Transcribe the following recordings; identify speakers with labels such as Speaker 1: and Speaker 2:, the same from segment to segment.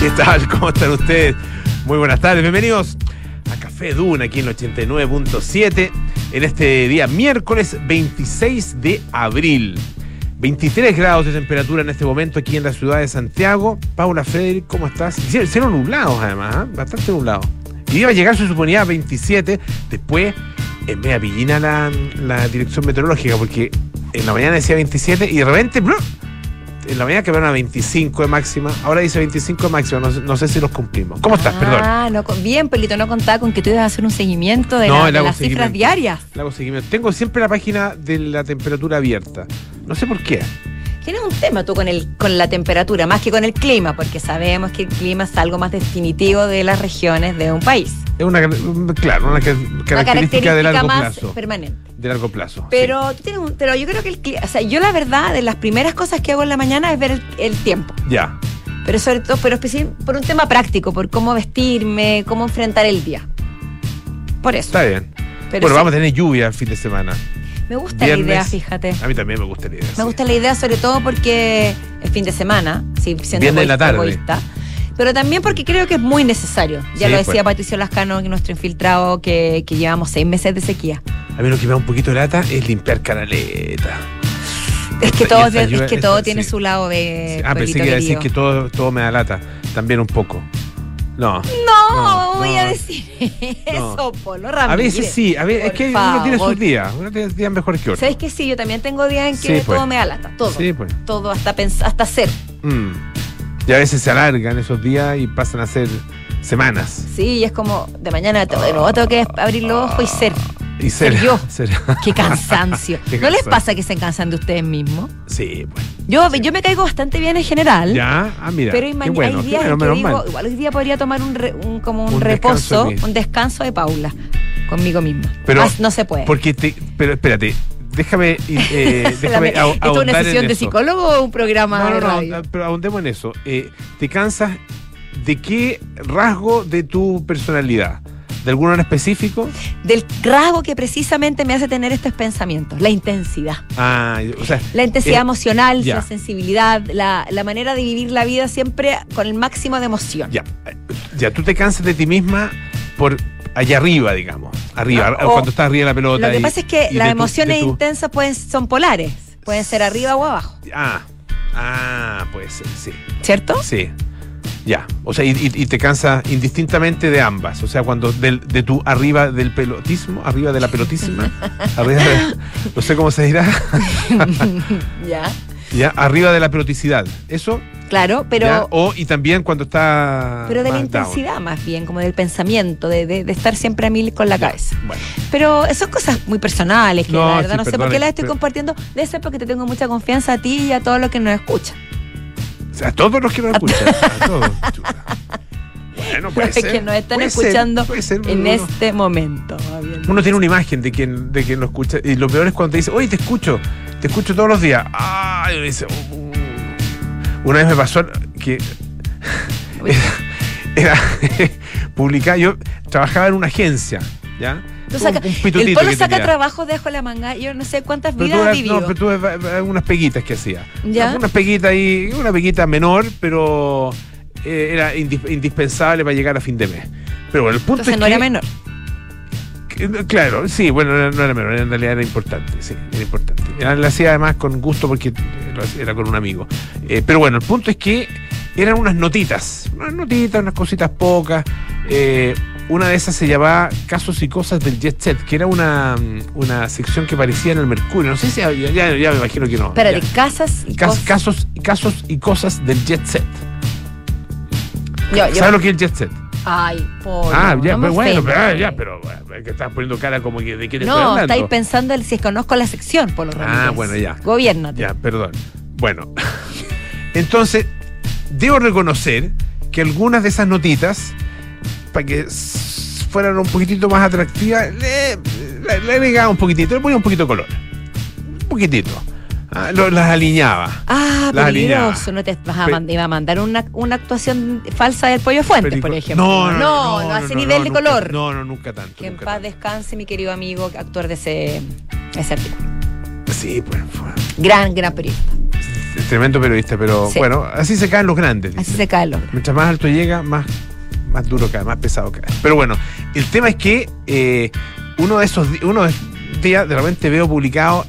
Speaker 1: ¿Qué tal? ¿Cómo están ustedes? Muy buenas tardes, bienvenidos a Café Duna aquí en el 89.7 en este día miércoles 26 de abril. 23 grados de temperatura en este momento aquí en la ciudad de Santiago. Paula Frederick, ¿cómo estás? Cero nublados además, ¿eh? bastante nublados. Y iba a llegar, se suponía, a 27. Después, en media pillina la, la dirección meteorológica, porque en la mañana decía 27 y de repente, ¡brum! En la mañana que a 25 de máxima, ahora dice 25 de máxima, no, no sé si los cumplimos. ¿Cómo estás? Perdón.
Speaker 2: Ah, no, bien, Pelito, no contaba con que tú ibas a hacer un seguimiento de,
Speaker 1: No,
Speaker 2: la-
Speaker 1: le
Speaker 2: de
Speaker 1: hago
Speaker 2: las cifras diarias.
Speaker 1: Hago seguimiento. Tengo siempre la página de la temperatura abierta. No sé por qué.
Speaker 2: Tienes un tema tú con, el, con la temperatura, más que con el clima, porque sabemos que el clima es algo más definitivo de las regiones de un país.
Speaker 1: Es una, claro, Una característica de largo
Speaker 2: más
Speaker 1: plazo.
Speaker 2: permanente.
Speaker 1: De largo plazo.
Speaker 2: Pero, tú tienes un- pero yo creo que el o sea, yo la verdad, de las primeras cosas que hago en la mañana es ver el, el tiempo.
Speaker 1: Ya.
Speaker 2: Pero sobre todo, pero especi- por un tema práctico, por cómo vestirme, cómo enfrentar el día. Por eso.
Speaker 1: Está bien.
Speaker 2: Pero
Speaker 1: bueno,
Speaker 2: sí,
Speaker 1: vamos a tener lluvia el fin de semana.
Speaker 2: me gusta la idea, fíjate.
Speaker 1: A mí también me gusta la idea.
Speaker 2: Me
Speaker 1: sí.
Speaker 2: gusta la idea sobre todo porque el fin de semana, sí, siendo
Speaker 1: Viernes en la tarde.
Speaker 2: egoísta, pero también porque creo que es muy necesario. Ya
Speaker 1: Sí,
Speaker 2: lo decía
Speaker 1: pues.
Speaker 2: Patricio Lascano, nuestro infiltrado, que, que llevamos seis meses de sequía.
Speaker 1: A mí lo que me da un poquito de lata es limpiar canaleta.
Speaker 2: Es que todo,
Speaker 1: esta
Speaker 2: es que todo
Speaker 1: esta-
Speaker 2: tiene
Speaker 1: sí.
Speaker 2: su lado de
Speaker 1: ah, pensé que iba a decir que todo, todo me da lata. También un poco. No.
Speaker 2: No,
Speaker 1: No,
Speaker 2: voy
Speaker 1: no.
Speaker 2: a decir eso, Polo Ramírez.
Speaker 1: A veces sí, a veces, es que uno tiene sus días. Uno tiene días mejor que otros.
Speaker 2: ¿Sabes que sí? Yo también tengo días en que
Speaker 1: Sí, pues.
Speaker 2: todo me da lata. Todo.
Speaker 1: Sí, pues.
Speaker 2: Todo, hasta, hasta cero.
Speaker 1: Mm. Y a veces se alargan esos días y pasan a ser semanas.
Speaker 2: Sí, y es como de mañana de nuevo tengo que abrir los ojos y ser.
Speaker 1: Y
Speaker 2: Ser
Speaker 1: ser,
Speaker 2: yo.
Speaker 1: ser-
Speaker 2: Qué cansancio.
Speaker 1: Qué
Speaker 2: ¿No les pasa que se cansan de ustedes mismos?
Speaker 1: Sí, pues.
Speaker 2: Yo, yo me caigo bastante bien en general.
Speaker 1: Ya, ah, mira.
Speaker 2: Pero hay,
Speaker 1: bueno,
Speaker 2: hay días
Speaker 1: bueno,
Speaker 2: en que digo,
Speaker 1: mal.
Speaker 2: igual hoy día podría tomar un, re- un- como un, reposo, un descanso de Paula conmigo misma.
Speaker 1: Pero-
Speaker 2: no se puede.
Speaker 1: Porque te, pero espérate, déjame, eh, déjame
Speaker 2: ¿Esto es una sesión de
Speaker 1: eso.
Speaker 2: psicólogo o un programa
Speaker 1: No,
Speaker 2: de
Speaker 1: no,
Speaker 2: radio?
Speaker 1: no, pero ahondemos en eso. Eh, ¿Te cansas de qué rasgo de tu personalidad? ¿De alguno en específico?
Speaker 2: Del rasgo que precisamente me hace tener estos pensamientos, la intensidad.
Speaker 1: Ah, o sea,
Speaker 2: La intensidad
Speaker 1: Eh,
Speaker 2: emocional, la sensibilidad, la, la manera de vivir la vida siempre con el máximo de emoción.
Speaker 1: ya, ya tú te cansas de ti misma por allá arriba, digamos. Arriba,
Speaker 2: o-
Speaker 1: cuando estás arriba de la pelota.
Speaker 2: Lo que
Speaker 1: y-
Speaker 2: pasa es que las emociones
Speaker 1: tu-
Speaker 2: intensas pueden, son polares. Pueden ser arriba o abajo,
Speaker 1: Ah, ah, pues sí, sí.
Speaker 2: ¿cierto?
Speaker 1: Sí. Ya. O sea, y te cansa indistintamente de ambas. O sea, cuando del, de tu arriba del pelotismo, arriba de la pelotísima, arriba de- no sé cómo se dirá,
Speaker 2: ya.
Speaker 1: Ya, arriba de la peloticidad. Eso,
Speaker 2: Claro, pero,
Speaker 1: ya, o y también cuando está
Speaker 2: pero de la
Speaker 1: down.
Speaker 2: intensidad más bien, como del pensamiento, de, de- de estar siempre a mil con la cabeza.
Speaker 1: Bueno,
Speaker 2: Pero son cosas muy personales que
Speaker 1: No,
Speaker 2: la verdad
Speaker 1: sí,
Speaker 2: no sé por qué las estoy
Speaker 1: pero-
Speaker 2: compartiendo. Debe ser porque te tengo mucha confianza a ti y a todos los que nos escuchan.
Speaker 1: o sea, a todos los que nos escuchan, a todos. Bueno, puede ser.
Speaker 2: que nos están
Speaker 1: ser,
Speaker 2: escuchando
Speaker 1: ser,
Speaker 2: en
Speaker 1: uno-
Speaker 2: este momento.
Speaker 1: Uno tiene una imagen de quien, de quien lo escucha. Y lo peor es cuando te dice, oye, te escucho, te escucho todos los días. Ah, y dice, "Uh". una vez me pasó que era publicar, yo trabajaba en una agencia, ¿ya?
Speaker 2: Saca- el
Speaker 1: que
Speaker 2: saca trabajo debajo la manga. Yo no sé cuántas
Speaker 1: Pero
Speaker 2: vidas vivido.
Speaker 1: no, pero tuve va- va- unas peguitas que hacía.
Speaker 2: ¿Ya?
Speaker 1: Unas peguitas ahí, una peguita menor, pero eh, era indis- indispensable para llegar a fin de mes. Pero bueno, el punto
Speaker 2: Entonces
Speaker 1: es
Speaker 2: no
Speaker 1: que,
Speaker 2: era menor.
Speaker 1: que- Claro, sí, bueno, no era- no era menor, en realidad era importante, sí, era importante. Lo hacía además con gusto porque era con un amigo. Eh, pero bueno, el punto es que eran unas notitas, unas notitas, unas cositas pocas. Eh, una de esas se llamaba Casos y Cosas del Jet Set, que era una, una sección que aparecía en el Mercurio. No sé si ya, ya- ya me imagino que no.
Speaker 2: Espérate, casas y
Speaker 1: Cas-
Speaker 2: cosas.
Speaker 1: casos, casos y cosas del Jet Set.
Speaker 2: Yo- yo-
Speaker 1: ¿Sabes lo que es el Jet Set?
Speaker 2: Ay, Polo,
Speaker 1: ah, ya,
Speaker 2: no
Speaker 1: pero bueno,
Speaker 2: ofendas.
Speaker 1: pero, ah, ya, pero bueno, que estás poniendo cara como que de estoy
Speaker 2: No,
Speaker 1: hablando.
Speaker 2: estáis pensando en si es conozco la sección, Polo
Speaker 1: Ah,
Speaker 2: Ramírez.
Speaker 1: bueno, ya.
Speaker 2: Gobiernate.
Speaker 1: Ya, perdón. Bueno, entonces, debo reconocer que algunas de esas notitas, para que fueran un poquitito más atractivas, le, le, le un poquitito, le ponía un poquito de color. Un poquitito. Ah, lo- las alineaba.
Speaker 2: Ah,
Speaker 1: Las
Speaker 2: peligroso. No te vas a,
Speaker 1: Pe-
Speaker 2: iba a mandar una, una actuación falsa del Pollo Fuentes, por ejemplo.
Speaker 1: No, no,
Speaker 2: no,
Speaker 1: no,
Speaker 2: a ese
Speaker 1: no,
Speaker 2: nivel de
Speaker 1: nunca-
Speaker 2: color.
Speaker 1: No, no, nunca tanto.
Speaker 2: que en paz
Speaker 1: tanto.
Speaker 2: descanse mi querido amigo, actor de ese, ese artículo.
Speaker 1: Sí, pues. fue-
Speaker 2: Gran, gran periodista.
Speaker 1: tremendo periodista, pero
Speaker 2: Sí.
Speaker 1: bueno, así se caen los grandes.
Speaker 2: Así se cae el hombre.
Speaker 1: Mientras más alto llega, más, más duro cae, más pesado cae. Pero bueno, el tema es que eh, uno de esos uno de esos días de repente veo publicado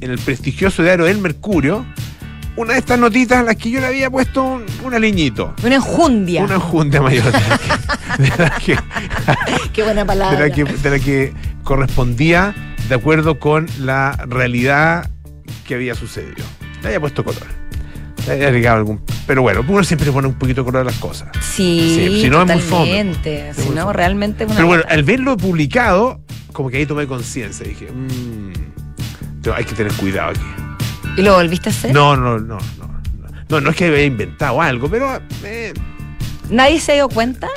Speaker 1: en el prestigioso diario El Mercurio una de estas notitas a las que yo le había puesto un, un aliñito.
Speaker 2: Una enjundia.
Speaker 1: Una enjundia mayor de la que,
Speaker 2: Qué buena
Speaker 1: de
Speaker 2: palabra.
Speaker 1: la que- de la que correspondía de acuerdo con la realidad que había sucedido. Le había puesto color. Le había agregado algún. Pero bueno, uno siempre pone un poquito de color a las cosas.
Speaker 2: Sí,
Speaker 1: Sí, si no es muy fome.
Speaker 2: Si no, realmente una
Speaker 1: Pero bueno, al verlo publicado, como que ahí tomé conciencia. Dije, mmm, hay que tener cuidado aquí.
Speaker 2: ¿Y lo volviste a hacer?
Speaker 1: No, no, no, no. No, no es que haya inventado algo, pero. eh,
Speaker 2: ¿Nadie se dio cuenta?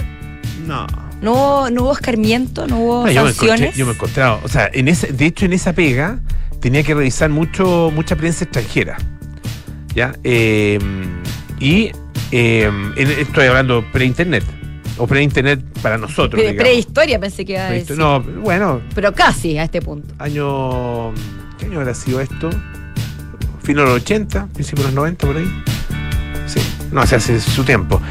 Speaker 1: no.
Speaker 2: ¿No hubo, no hubo escarmiento? ¿No hubo
Speaker 1: No, yo, me encontré,
Speaker 2: sanciones?
Speaker 1: yo me encontraba, o sea, en ese, de hecho en esa pega tenía que revisar mucho, mucha prensa extranjera. ¿Ya? Eh, y eh, en- estoy hablando pre-internet. O pre-internet para nosotros.
Speaker 2: Pre-. Prehistoria pensé que iba a decir.
Speaker 1: No, bueno,
Speaker 2: Pero casi a este punto.
Speaker 1: año. ¿Qué año habrá sido esto? Fino de los 80, principios de los 90, por ahí. Sí, no, hace, hace su tiempo.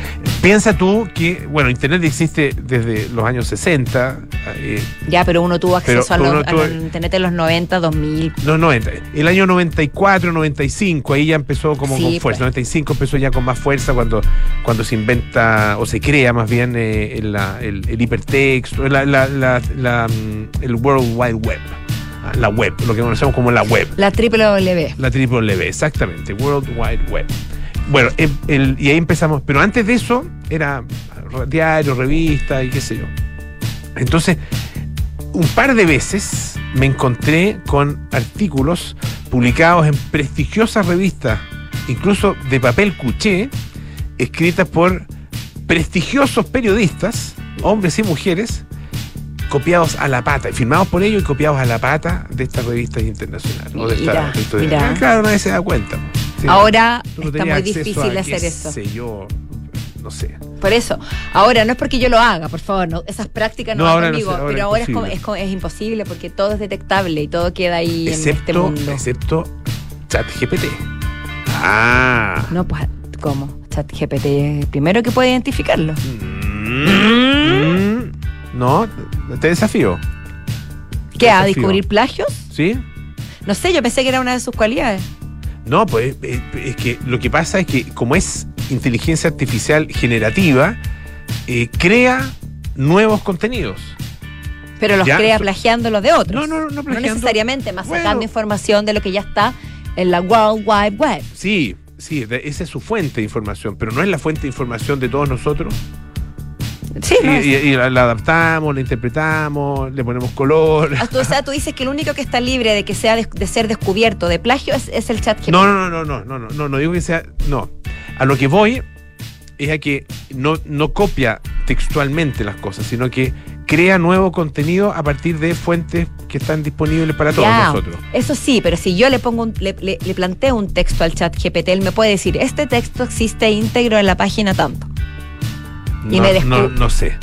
Speaker 1: Piensa tú que, bueno, Internet existe desde los años 60. eh,
Speaker 2: Ya, pero uno tuvo acceso a, a
Speaker 1: tuvo-
Speaker 2: internet en los 90, 2000.
Speaker 1: Los 90. El año 94, 95, ahí ya empezó como
Speaker 2: Sí,
Speaker 1: con
Speaker 2: pues.
Speaker 1: fuerza. 95 empezó ya con más fuerza cuando, cuando se inventa o se crea más bien eh, el, el- el hipertexto, la, la- la- la, mm, el World Wide Web. La web, lo que conocemos como la web.
Speaker 2: La triple W.
Speaker 1: La triple W, exactamente, World Wide Web. Bueno, el- el- y ahí empezamos, pero antes de eso era diario, revista y qué sé yo. Entonces, un par de veces me encontré con artículos publicados en prestigiosas revistas, incluso de papel cuché, escritas por prestigiosos periodistas, hombres y mujeres, copiados a la pata, firmados por ellos y copiados a la pata de estas revistas internacionales. o de esta-
Speaker 2: Mira,
Speaker 1: de
Speaker 2: mira.
Speaker 1: Claro, nadie se da cuenta. Sí.
Speaker 2: Ahora
Speaker 1: no
Speaker 2: está muy difícil
Speaker 1: a,
Speaker 2: hacer eso.
Speaker 1: sé yo, no sé.
Speaker 2: Por eso. Ahora, no es porque yo lo haga, por favor, no, esas prácticas no,
Speaker 1: No,
Speaker 2: van
Speaker 1: ahora no
Speaker 2: conmigo,
Speaker 1: sé, ahora
Speaker 2: pero
Speaker 1: es
Speaker 2: ahora es,
Speaker 1: imposible.
Speaker 2: es, como- es imposible porque todo es detectable y todo queda ahí en este mundo.
Speaker 1: excepto ChatGPT. Ah.
Speaker 2: No, pues, ¿cómo? ChatGPT primero que puede identificarlo.
Speaker 1: Mm. No, te desafío.
Speaker 2: ¿Qué? ¿A
Speaker 1: Desafío.
Speaker 2: descubrir plagios?
Speaker 1: ¿Sí?
Speaker 2: No sé, yo pensé que era una de sus cualidades.
Speaker 1: No, pues eh, es que lo que pasa es que como es inteligencia artificial generativa, eh, crea nuevos contenidos.
Speaker 2: Pero los
Speaker 1: Ya,
Speaker 2: crea plagiando los de otros.
Speaker 1: No, no, no, no plagiando.
Speaker 2: necesariamente, más
Speaker 1: Bueno.
Speaker 2: sacando información de lo que ya está en la World Wide Web.
Speaker 1: Sí, sí, esa es su fuente de información, pero no es la fuente de información de todos nosotros.
Speaker 2: Sí,
Speaker 1: Y,
Speaker 2: no,
Speaker 1: y- y la, la adaptamos, la interpretamos, le ponemos color.
Speaker 2: Ah, tú- O sea, tú dices que el único que está libre de que sea des- de, ser descubierto de plagio es, es el chat
Speaker 1: No, no, no, no, no, no, no, no digo que sea. No. A lo que voy es a que no, no copia textualmente las cosas, sino que crea nuevo contenido a partir de fuentes que están disponibles para todos
Speaker 2: Ya,
Speaker 1: nosotros.
Speaker 2: Eso sí, pero si yo le pongo un- le, le- le planteo un texto al chat GPT, él me puede decir, este texto existe íntegro en la página tanto. Y
Speaker 1: no,
Speaker 2: me
Speaker 1: no, no sé.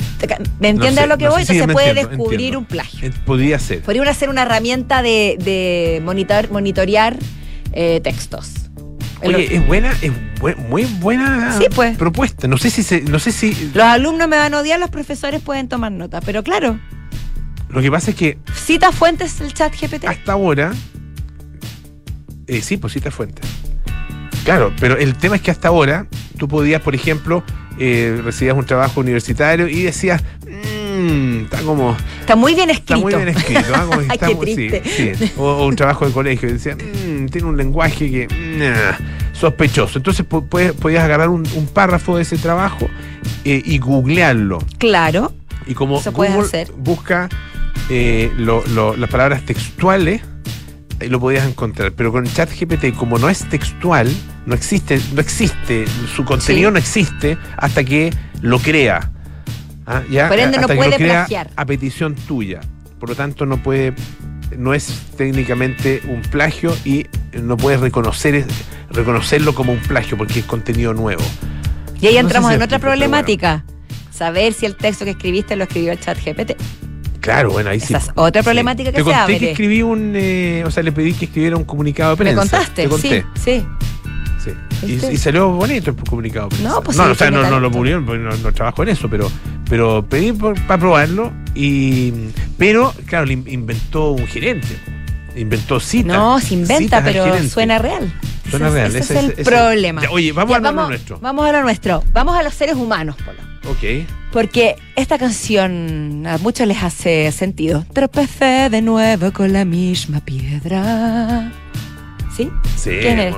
Speaker 2: ¿Me entiendes
Speaker 1: sé,
Speaker 2: lo que
Speaker 1: no sé,
Speaker 2: voy?
Speaker 1: sí,
Speaker 2: Entonces puede
Speaker 1: entiendo,
Speaker 2: descubrir
Speaker 1: entiendo.
Speaker 2: un plagio.
Speaker 1: Eh, Podría ser.
Speaker 2: Podría hacer una herramienta de, de monitor, monitorear eh, textos.
Speaker 1: Oye, es buena, es bu- muy buena
Speaker 2: Sí, pues.
Speaker 1: propuesta. No sé si se, no sé si
Speaker 2: los alumnos me van a odiar, los profesores pueden tomar nota, pero claro,
Speaker 1: lo que pasa es que
Speaker 2: cita fuentes el chat GPT.
Speaker 1: hasta ahora. eh, sí, pues cita fuente. Claro, pero el tema es que hasta ahora tú podías, por ejemplo, eh, recibías un trabajo universitario y decías, "Mm, está como.
Speaker 2: Está muy bien
Speaker 1: Está
Speaker 2: escrito.
Speaker 1: muy bien escrito. ¿ah? Como está
Speaker 2: qué
Speaker 1: sí,
Speaker 2: triste.
Speaker 1: sí. O, o un trabajo de colegio y decía, "Mm, tiene un lenguaje que. nah, sospechoso. Entonces podías agarrar un, un párrafo de ese trabajo eh, y googlearlo.
Speaker 2: Claro.
Speaker 1: Y como
Speaker 2: Eso
Speaker 1: Google
Speaker 2: hacer.
Speaker 1: busca eh, lo- lo- las palabras textuales, lo podías encontrar. Pero con ChatGPT, como no es textual, no existe, no existe, su contenido
Speaker 2: Sí.
Speaker 1: no existe hasta que lo crea. Ah, ¿ya?
Speaker 2: Por ende, no
Speaker 1: hasta que
Speaker 2: puede
Speaker 1: lo crea
Speaker 2: plagiar.
Speaker 1: a petición tuya. Por lo tanto, no puede, no es técnicamente un plagio y no puedes reconocer, reconocerlo como un plagio porque es contenido nuevo.
Speaker 2: Y ahí
Speaker 1: No sé
Speaker 2: entramos
Speaker 1: si
Speaker 2: en otra problemática. Saber si el texto que escribiste lo escribió el chat GPT.
Speaker 1: Claro, bueno, ahí sí.
Speaker 2: Esa es otra problemática que
Speaker 1: Te
Speaker 2: se
Speaker 1: conté
Speaker 2: abre.
Speaker 1: que escribí un, eh, o sea, le pedí que escribiera un comunicado de
Speaker 2: ¿Me
Speaker 1: prensa.
Speaker 2: contaste?
Speaker 1: Te conté.
Speaker 2: Sí, sí.
Speaker 1: Sí. Y, salió bonito el comunicado.
Speaker 2: No, pues
Speaker 1: no,
Speaker 2: sí,
Speaker 1: o sea, no, no lo porque no, no trabajo en eso, pero, pero pedí para probarlo y pero claro, le in- inventó un gerente. Inventó citas.
Speaker 2: No, se inventa, pero suena real.
Speaker 1: Suena
Speaker 2: Ese
Speaker 1: real,
Speaker 2: Ese,
Speaker 1: ese-
Speaker 2: es el
Speaker 1: ese-
Speaker 2: problema.
Speaker 1: Ya, oye, vamos
Speaker 2: Ya,
Speaker 1: a lo
Speaker 2: vamos,
Speaker 1: nuestro.
Speaker 2: Vamos a lo nuestro. Vamos a los seres humanos, Polo.
Speaker 1: Ok.
Speaker 2: Porque esta canción a muchos les hace sentido. Tropecé de nuevo con la misma piedra. ¿Sí?
Speaker 1: Sí.
Speaker 2: ¿Quién es?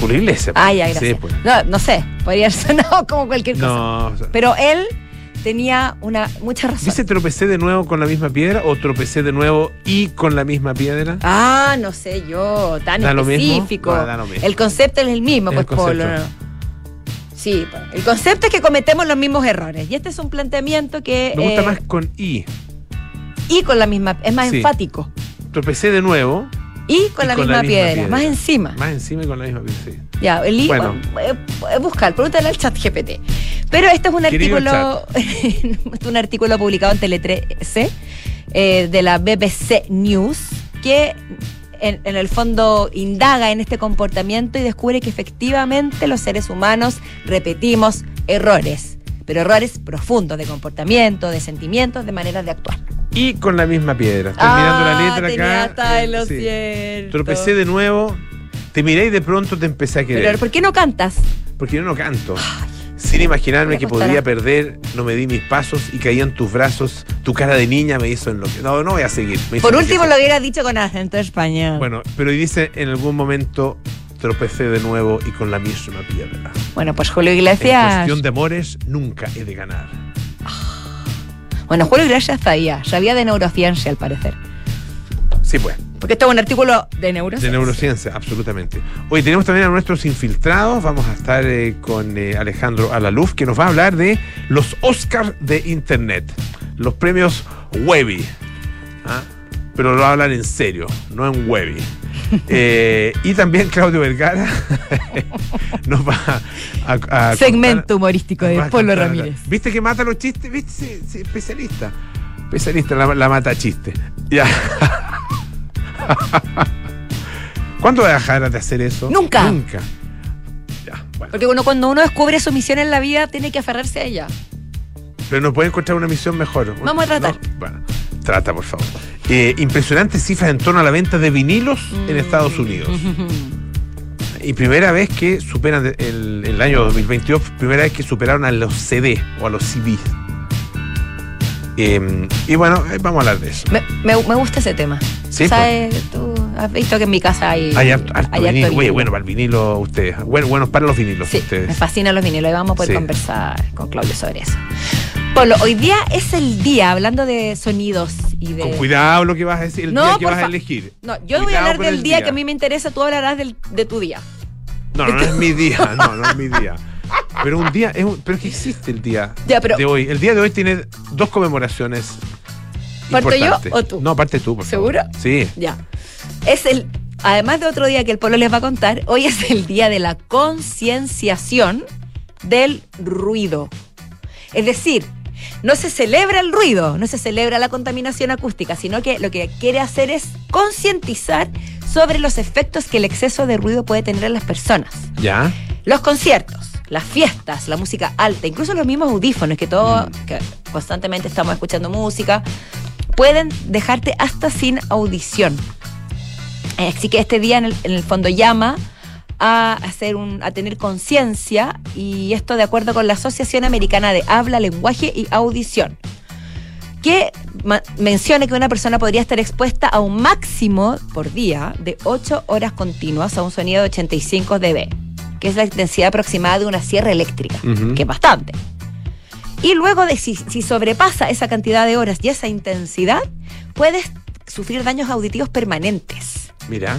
Speaker 1: Julio Iglesias.
Speaker 2: Ah, ya,
Speaker 1: Sí,
Speaker 2: gracias.
Speaker 1: pues.
Speaker 2: No, no sé, podría haber sonado como cualquier cosa.
Speaker 1: No. o sea,
Speaker 2: Pero él tenía una mucha razón.
Speaker 1: ¿Dice tropecé de nuevo con la misma piedra o tropecé de nuevo y con la misma piedra?
Speaker 2: Ah, no sé yo, tan
Speaker 1: ¿Da lo mismo?
Speaker 2: específico.
Speaker 1: Da lo mismo.
Speaker 2: El concepto es el mismo,
Speaker 1: El
Speaker 2: pues Polo. Sí, el concepto es que cometemos los mismos errores. Y este es un planteamiento que.
Speaker 1: Me gusta
Speaker 2: eh,
Speaker 1: más con I.
Speaker 2: Y con la misma. Es más
Speaker 1: Sí.
Speaker 2: enfático.
Speaker 1: Tropecé de nuevo.
Speaker 2: Y con,
Speaker 1: y
Speaker 2: la, misma piedra, Más encima.
Speaker 1: Más encima y con la misma piedra. sí.
Speaker 2: Ya, el I,
Speaker 1: Bueno.
Speaker 2: eh, eh, buscar, pregúntale al chat GPT. Pero este es un
Speaker 1: Querido
Speaker 2: artículo, un artículo publicado en Tele 13 eh, de la BBC News que en, en el fondo indaga en este comportamiento y descubre que efectivamente los seres humanos repetimos errores, pero errores profundos de comportamiento, de sentimientos, de maneras de actuar.
Speaker 1: Y con la misma piedra. Estoy mirando la letra
Speaker 2: Ah, tenía
Speaker 1: acá.
Speaker 2: hasta en lo
Speaker 1: sí.
Speaker 2: cierto.
Speaker 1: Tropecé de nuevo. Te miré y de pronto te empecé a querer.
Speaker 2: Pero ¿por qué no cantas?
Speaker 1: Porque yo no canto. Sin imaginarme
Speaker 2: me
Speaker 1: que podría perder, no me di mis pasos y caí en tus brazos. Tu cara de niña me hizo enloquecer. No, no voy a seguir.
Speaker 2: Por último lo hubiera dicho con acento español.
Speaker 1: Bueno, pero dice en algún momento tropecé de nuevo y con la misma piedra.
Speaker 2: Bueno, pues Julio
Speaker 1: En
Speaker 2: Iglesias.
Speaker 1: cuestión de amores, nunca he de ganar.
Speaker 2: Bueno, Julio Iglesias sabía, sabía de neurociencia al parecer.
Speaker 1: Sí, pues.
Speaker 2: Porque esto es un artículo de neurociencia.
Speaker 1: De neurociencia, absolutamente. Hoy tenemos también a nuestros infiltrados. Vamos a estar eh, con eh, Alejandro Alaluf, que nos va a hablar de los Oscars de Internet, los premios Webby. ¿Ah? Pero lo va a hablar en serio, no en Webby. Eh, y también Claudio Vergara nos va a, a
Speaker 2: Segmento
Speaker 1: contar-
Speaker 2: humorístico de Polo
Speaker 1: contar-
Speaker 2: Ramírez.
Speaker 1: ¿Viste que mata los chistes? ¿Viste? Sí, sí, especialista. Especialista, la, la mata chiste. Ya. ¿Cuándo vas a dejar de hacer eso?
Speaker 2: Nunca.
Speaker 1: Nunca. Ya, bueno.
Speaker 2: Porque uno, cuando uno descubre su misión en la vida, tiene que aferrarse a ella.
Speaker 1: Pero no puede encontrar una misión mejor.
Speaker 2: Vamos a tratar.
Speaker 1: No, Bueno, trata, por favor. Eh, impresionantes cifras en torno a la venta de vinilos
Speaker 2: Mm.
Speaker 1: en Estados Unidos. Y primera vez que superan el, el año 2022, primera vez que superaron a los CD o a los CDs. Eh, y bueno, eh, vamos a hablar de eso.
Speaker 2: Me, me- me gusta ese tema.
Speaker 1: Sí,
Speaker 2: ¿Sabes? Tú has visto que en mi casa hay.
Speaker 1: Hay harto, harto
Speaker 2: hay harto
Speaker 1: vinilo. Oye,
Speaker 2: vinilo.
Speaker 1: bueno, para el vinilo ustedes. Bueno, buenos para los vinilos
Speaker 2: Sí,
Speaker 1: ustedes.
Speaker 2: me fascinan los vinilos y vamos a poder
Speaker 1: Sí.
Speaker 2: conversar con Claudio sobre eso. Polo, hoy día es el día, hablando de sonidos y de.
Speaker 1: Con cuidado lo que vas a decir, el
Speaker 2: No,
Speaker 1: día que vas a elegir.
Speaker 2: No, yo voy a
Speaker 1: Cuidado
Speaker 2: hablar del
Speaker 1: el
Speaker 2: día, que a mí me interesa, tú hablarás del- de tu día.
Speaker 1: No, no, no es mi día, no, no es mi día. Pero un día, es un- pero es que existe el día
Speaker 2: Ya, pero-
Speaker 1: de hoy. El día de hoy tiene dos conmemoraciones.
Speaker 2: ¿Parto yo o tú?
Speaker 1: No, parte tú, por favor.
Speaker 2: ¿Seguro?
Speaker 1: Sí.
Speaker 2: Ya. Es el. Además de otro día que el Polo les va a contar, hoy es el día de la concienciación del ruido. Es decir, no se celebra el ruido, no se celebra la contaminación acústica, sino que lo que quiere hacer es concientizar sobre los efectos que el exceso de ruido puede tener en las personas.
Speaker 1: Ya.
Speaker 2: Los conciertos, las fiestas, la música alta, incluso los mismos audífonos, que todos,
Speaker 1: Mm.
Speaker 2: que constantemente estamos escuchando música, pueden dejarte hasta sin audición. Así que este día en el, en el fondo llama a hacer un, a tener conciencia y esto de acuerdo con la Asociación Americana de Habla, Lenguaje y Audición que menciona que una persona podría estar expuesta a un máximo por día de 8 horas continuas a un sonido de 85 dB, que es la intensidad aproximada de una sierra eléctrica, que es bastante. Y luego de si, si sobrepasa esa cantidad de horas y esa intensidad, puedes sufrir daños auditivos permanentes.
Speaker 1: Mira.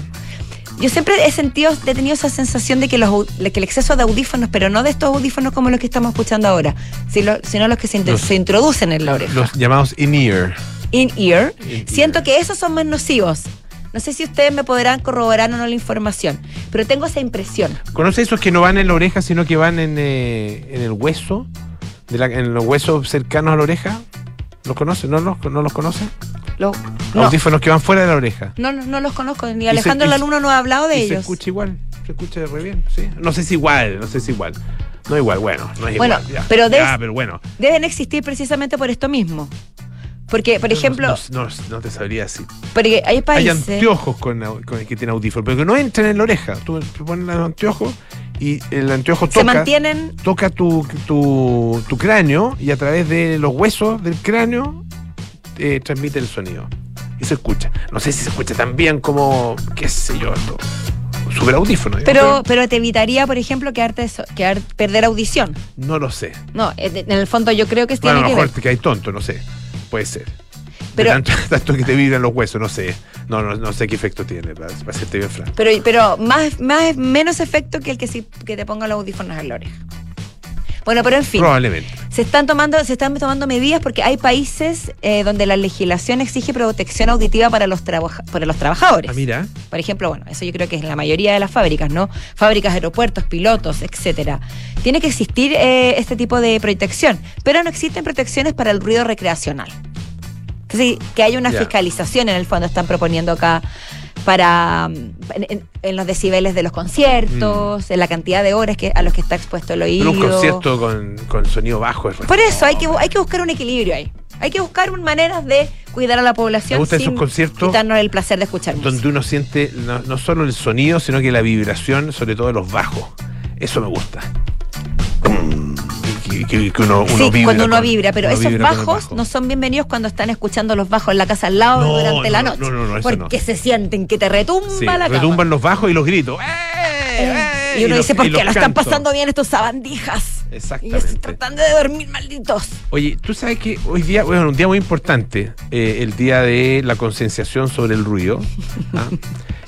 Speaker 2: Yo siempre he sentido, he tenido esa sensación de que, los, de que el exceso de audífonos, pero no de estos audífonos como los que estamos escuchando ahora, sino, sino los que se, inter-
Speaker 1: Los-
Speaker 2: se introducen en la oreja
Speaker 1: Los llamados in-ear.
Speaker 2: in-ear,
Speaker 1: In-ear.
Speaker 2: siento que esos son más nocivos. No sé si ustedes me podrán corroborar o no la información, pero tengo esa impresión.
Speaker 1: ¿Conoces esos que no van en la oreja, sino que van en, eh, en el hueso? De la- en los huesos cercanos a la oreja. ¿Los conoces? ¿No los, no los conoces?
Speaker 2: Lo- no,
Speaker 1: Audífonos que van fuera de la oreja.
Speaker 2: no, no, no los conozco, ni Alejandro
Speaker 1: se-
Speaker 2: Laluno no ha hablado de
Speaker 1: y se
Speaker 2: ellos.
Speaker 1: escucha igual. se escucha re bien, sí. No sé si igual, no sé si igual. No igual, bueno, no es
Speaker 2: Bueno,
Speaker 1: igual. ya.
Speaker 2: pero de-
Speaker 1: Ya, pero bueno.
Speaker 2: Deben existir precisamente por esto mismo. Porque, por ejemplo,
Speaker 1: No, no- no te sabría decir.
Speaker 2: porque hay
Speaker 1: Hay
Speaker 2: países.
Speaker 1: anteojos con, con- que tienen audífonos, pero que no entran en la oreja. Tú pones los anteojos y el anteojo
Speaker 2: se
Speaker 1: toca,
Speaker 2: mantienen
Speaker 1: toca tu, tu, tu cráneo y a través de los huesos del cráneo eh, transmite el sonido. Y se escucha. No sé si se escucha tan bien como, qué sé yo, esto. Super audífono.
Speaker 2: Pero, pero te evitaría, por ejemplo, quedarte, quedar, perder audición.
Speaker 1: No lo sé.
Speaker 2: No, en el fondo yo creo que
Speaker 1: Bueno, a
Speaker 2: tiene
Speaker 1: lo
Speaker 2: que
Speaker 1: mejor
Speaker 2: ver.
Speaker 1: te caes tonto, no sé. Puede ser.
Speaker 2: Pero-
Speaker 1: tanto, tanto que te vibran los huesos, no sé. No, no, no sé qué efecto tiene, para, para serte bien franco.
Speaker 2: Pero, pero más, más, menos efecto que el que, sí- que te ponga los audífonos en la oreja. Bueno, pero en fin,
Speaker 1: Probablemente.
Speaker 2: se están tomando, se están tomando medidas porque hay países eh, donde la legislación exige protección auditiva para los, para los trabajadores.
Speaker 1: Ah, mira.
Speaker 2: Por ejemplo, bueno, eso yo creo que es en la mayoría de las fábricas, ¿no? Fábricas, aeropuertos, pilotos, etcétera. Tiene que existir eh, este tipo de protección, pero no existen protecciones para el ruido recreacional. Entonces, que haya una fiscalización en el fondo están proponiendo acá para mm, en, los decibeles de los conciertos, en la cantidad de horas que, a los que está expuesto el oído.
Speaker 1: Pero un concierto con, con sonido bajo es
Speaker 2: Por eso hay que, hay que buscar un equilibrio ahí. Hay que buscar maneras de cuidar a la población
Speaker 1: Me gustan
Speaker 2: sin
Speaker 1: esos conciertos
Speaker 2: quitarnos el placer de escuchar
Speaker 1: donde uno siente no, no solo el sonido, sino que la vibración, sobre todo de los bajos. Eso me gusta. Que, que- que uno, uno
Speaker 2: sí,
Speaker 1: vibra
Speaker 2: cuando uno
Speaker 1: con-
Speaker 2: vibra, pero
Speaker 1: uno
Speaker 2: esos bajos
Speaker 1: bajo.
Speaker 2: no son bienvenidos cuando están escuchando los bajos en la casa al lado
Speaker 1: No,
Speaker 2: durante
Speaker 1: no,
Speaker 2: la
Speaker 1: no,
Speaker 2: noche.
Speaker 1: no, no, no, eso
Speaker 2: porque se sienten que te retumba
Speaker 1: Sí,
Speaker 2: la cama.
Speaker 1: retumban los bajos y los gritos. ¡Eh! ¡Eh!
Speaker 2: Y uno dice, ¿por
Speaker 1: y
Speaker 2: qué lo están pasando bien estos sabandijas? Y yo estoy
Speaker 1: Exactamente.
Speaker 2: tratando de dormir, malditos.
Speaker 1: Oye, tú sabes que hoy día, bueno, un día muy importante, eh, el día de la concienciación sobre el ruido. ¿ah?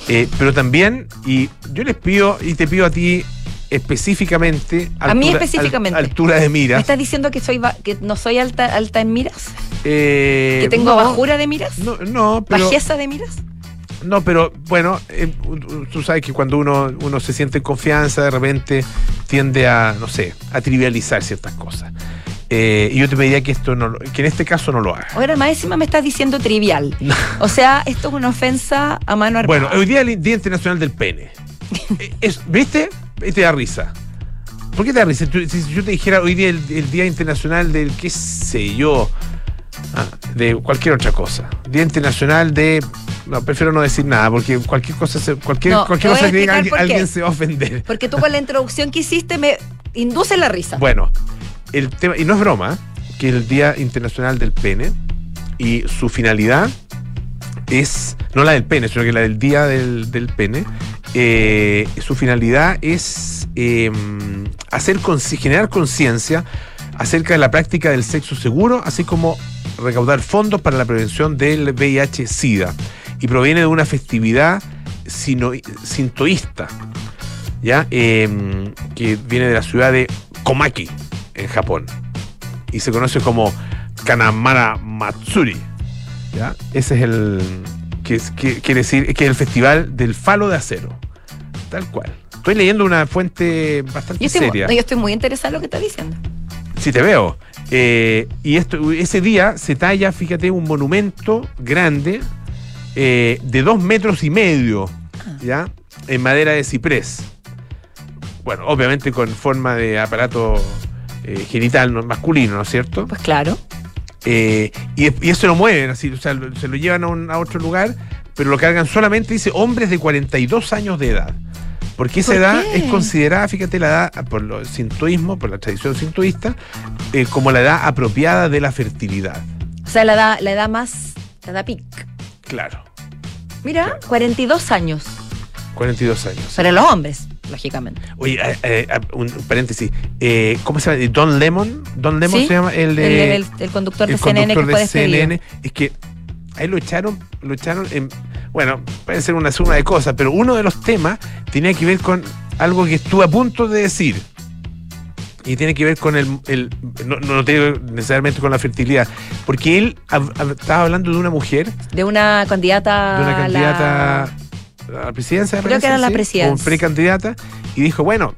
Speaker 1: Eh, pero también, y yo les pido, y te pido a ti específicamente.
Speaker 2: A mí
Speaker 1: altura-
Speaker 2: específicamente.
Speaker 1: al- altura de
Speaker 2: ¿Me
Speaker 1: miras.
Speaker 2: estás diciendo que soy que no soy alta, alta en miras?
Speaker 1: Eh,
Speaker 2: ¿Que tengo
Speaker 1: no,
Speaker 2: bajura de miras?
Speaker 1: No, no, pero.
Speaker 2: ¿Bajeza de miras?
Speaker 1: No, pero bueno, eh, tú sabes que cuando uno, uno se siente en confianza, de repente tiende a, no sé, a trivializar ciertas cosas. Eh, y yo te pediría que esto no que en este caso no lo hagas.
Speaker 2: Ahora, más encima me estás diciendo trivial. O sea, esto es una ofensa a mano armada.
Speaker 1: Bueno, hoy día es el Día Internacional del Pene. Es- ¿Viste? Y te da risa. ¿Por qué te da risa? Si yo te dijera hoy día el, el Día Internacional del, qué sé yo, ah, de cualquier otra cosa. Día Internacional de... No, prefiero no decir nada, porque cualquier cosa, se- cualquier,
Speaker 2: No,
Speaker 1: cualquier cosa que diga alguien, alguien se va a ofender.
Speaker 2: Porque tú con la introducción que hiciste me induce la risa.
Speaker 1: Bueno, el tema, y no es broma, que el Día Internacional del Pene y su finalidad es, no la del pene, sino que la del Día del, del Pene, eh, su finalidad es eh, hacer generar conciencia acerca de la práctica del sexo seguro, así como recaudar fondos para la prevención del VIH-Sida. Y proviene de una festividad sino- sintoísta, ¿ya? Eh, que viene de la ciudad de Komaki, en Japón. Y se conoce como Kanamara Matsuri. ¿Ya? Ese es el. Que, es- que- quiere decir que es el festival del falo de acero. Tal cual. Estoy leyendo una fuente bastante
Speaker 2: Yo estoy, mu-
Speaker 1: seria.
Speaker 2: yo estoy muy interesada en lo que estás diciendo.
Speaker 1: Sí, te veo. Eh, y esto, ese día se talla, fíjate, un monumento grande eh, de dos metros y medio, ¿ya? En madera de ciprés. Bueno, obviamente con forma de aparato eh, genital no- masculino, ¿no es cierto?
Speaker 2: Pues claro.
Speaker 1: Eh, y, y eso lo mueven, así, o sea, se lo llevan a, un- a otro lugar, pero lo cargan solamente, dice, hombres de 42 años de edad. Porque esa
Speaker 2: ¿Por
Speaker 1: edad
Speaker 2: qué?
Speaker 1: es considerada, fíjate, la edad, por el sintoísmo, por la tradición sintoísta, eh, como la edad apropiada de la fertilidad.
Speaker 2: O sea, la edad, la edad más. La edad pic.
Speaker 1: Claro,
Speaker 2: Mira,
Speaker 1: Claro.
Speaker 2: 42 años.
Speaker 1: 42 años.
Speaker 2: Para los hombres, lógicamente.
Speaker 1: Oye, eh, eh, un paréntesis, eh, ¿cómo se llama? Don Lemon, Don Lemon
Speaker 2: ¿Sí?
Speaker 1: se llama el,
Speaker 2: El,
Speaker 1: de
Speaker 2: el- el conductor de
Speaker 1: el
Speaker 2: CNN
Speaker 1: conductor de. CNN, es que ahí lo echaron, lo echaron en, bueno, puede ser una suma de cosas, pero uno de los temas tenía que ver con algo que estuve a punto de decir. Y tiene que ver con el, el- no, no tiene necesariamente con la fertilidad, porque él hab- hab- estaba hablando de una mujer,
Speaker 2: De una candidata.
Speaker 1: de una
Speaker 2: la-
Speaker 1: candidata la presidencia,
Speaker 2: Creo que era la presidencia.
Speaker 1: O precandidata, y dijo, bueno,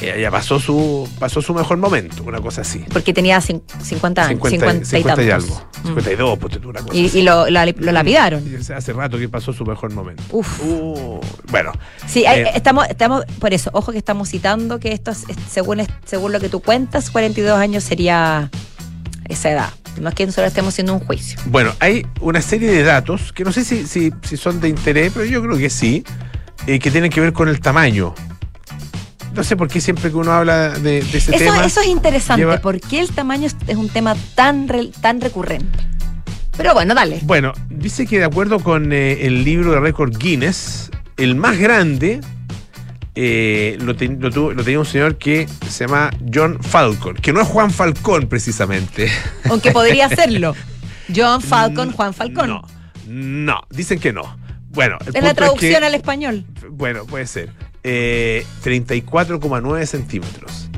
Speaker 1: ella ya pasó su, pasó su mejor momento, una cosa así.
Speaker 2: Porque tenía cin- 50 años,
Speaker 1: 50,
Speaker 2: 50,
Speaker 1: 50 y,
Speaker 2: tantos.
Speaker 1: algo.
Speaker 2: Mm.
Speaker 1: 52, ponte tú, una cosa
Speaker 2: Y,
Speaker 1: así.
Speaker 2: y lo, la- lo lapidaron.
Speaker 1: Y Hace rato que pasó su mejor momento.
Speaker 2: Uf.
Speaker 1: Uh, bueno.
Speaker 2: Sí, hay-
Speaker 1: Eh,
Speaker 2: estamos, estamos, por eso, ojo que estamos citando que esto, es- según, según lo que tú cuentas, 42 años sería esa edad. No es que nosotros estemos haciendo un juicio.
Speaker 1: Bueno, hay una serie de datos que no sé si, si, si son de interés, pero yo creo que sí, eh, que tienen que ver con el tamaño. No sé por qué siempre que uno habla de, de ese
Speaker 2: Eso,
Speaker 1: tema.
Speaker 2: eso es interesante,
Speaker 1: lleva-
Speaker 2: ¿por qué el tamaño es, un tema tan, re- tan recurrente? Pero bueno, dale.
Speaker 1: Bueno, dice que de acuerdo con eh, el libro de récord Guinness, el más grande eh, lo, ten- lo tuvo- lo tenía un señor que se llama John Falcon, que no es Juan Falcón precisamente.
Speaker 2: Aunque podría serlo. John Falcon, Juan Falcon.
Speaker 1: No, no, dicen que no. Bueno, el
Speaker 2: es la traducción
Speaker 1: que-
Speaker 2: al español.
Speaker 1: Bueno, puede ser. Eh, 34,9 centímetros.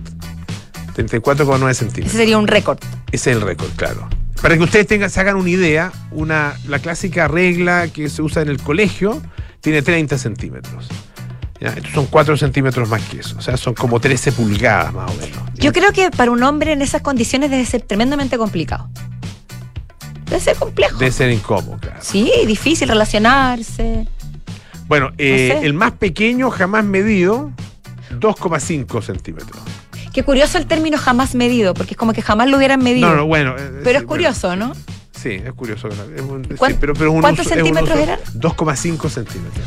Speaker 1: 34,9
Speaker 2: Ese
Speaker 1: centímetros.
Speaker 2: sería un récord.
Speaker 1: Ese es el récord, claro. Para que ustedes tengan, se hagan una idea, una, la clásica regla que se usa en el colegio tiene 30 centímetros. ¿Ya? Estos son 4 centímetros más que eso. O sea, son como 13 pulgadas más o menos. ¿ya?
Speaker 2: Yo creo que para un hombre en esas condiciones debe ser tremendamente complicado. Debe ser complejo.
Speaker 1: Debe ser incómodo, claro.
Speaker 2: Sí, difícil relacionarse.
Speaker 1: Bueno, eh,
Speaker 2: No sé.
Speaker 1: el más pequeño jamás medido, 2,5 centímetros.
Speaker 2: Qué curioso el término jamás medido, porque es como que jamás lo hubieran medido.
Speaker 1: No, no, bueno. eh,
Speaker 2: Pero
Speaker 1: sí,
Speaker 2: es curioso, ¿no?
Speaker 1: sí, es curioso. Es un- sí,
Speaker 2: ¿Cuán-
Speaker 1: pero, pero un
Speaker 2: cuántos
Speaker 1: uso-
Speaker 2: centímetros eran?
Speaker 1: 2,5 centímetros.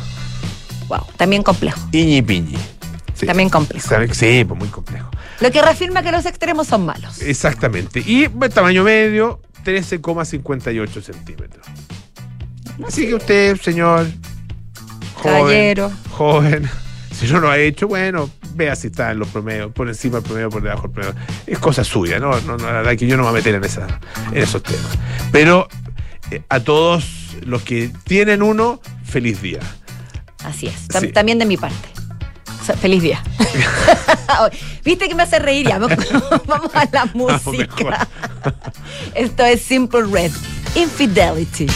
Speaker 2: Wow, también complejo.
Speaker 1: Iñi piñi. Sí.
Speaker 2: También complejo.
Speaker 1: Sí, pues muy complejo.
Speaker 2: Lo que reafirma que los extremos son malos.
Speaker 1: Exactamente. Y el tamaño medio, 13,58 centímetros. Así que usted, señor, joven,
Speaker 2: Caballero.
Speaker 1: joven, si no lo ha hecho, bueno, vea si está en los promedios, por encima del promedio, por debajo del promedio. Es cosa suya, ¿no? no, no, la verdad que yo no me voy a meter en, esa, en esos temas. Pero eh, a todos los que tienen uno, feliz día.
Speaker 2: Así es. Tam-
Speaker 1: Sí.
Speaker 2: También de mi parte. O sea, feliz día. Viste que me hace reír ya. Vamos, a la música. Esto es Simple Red. Infidelity.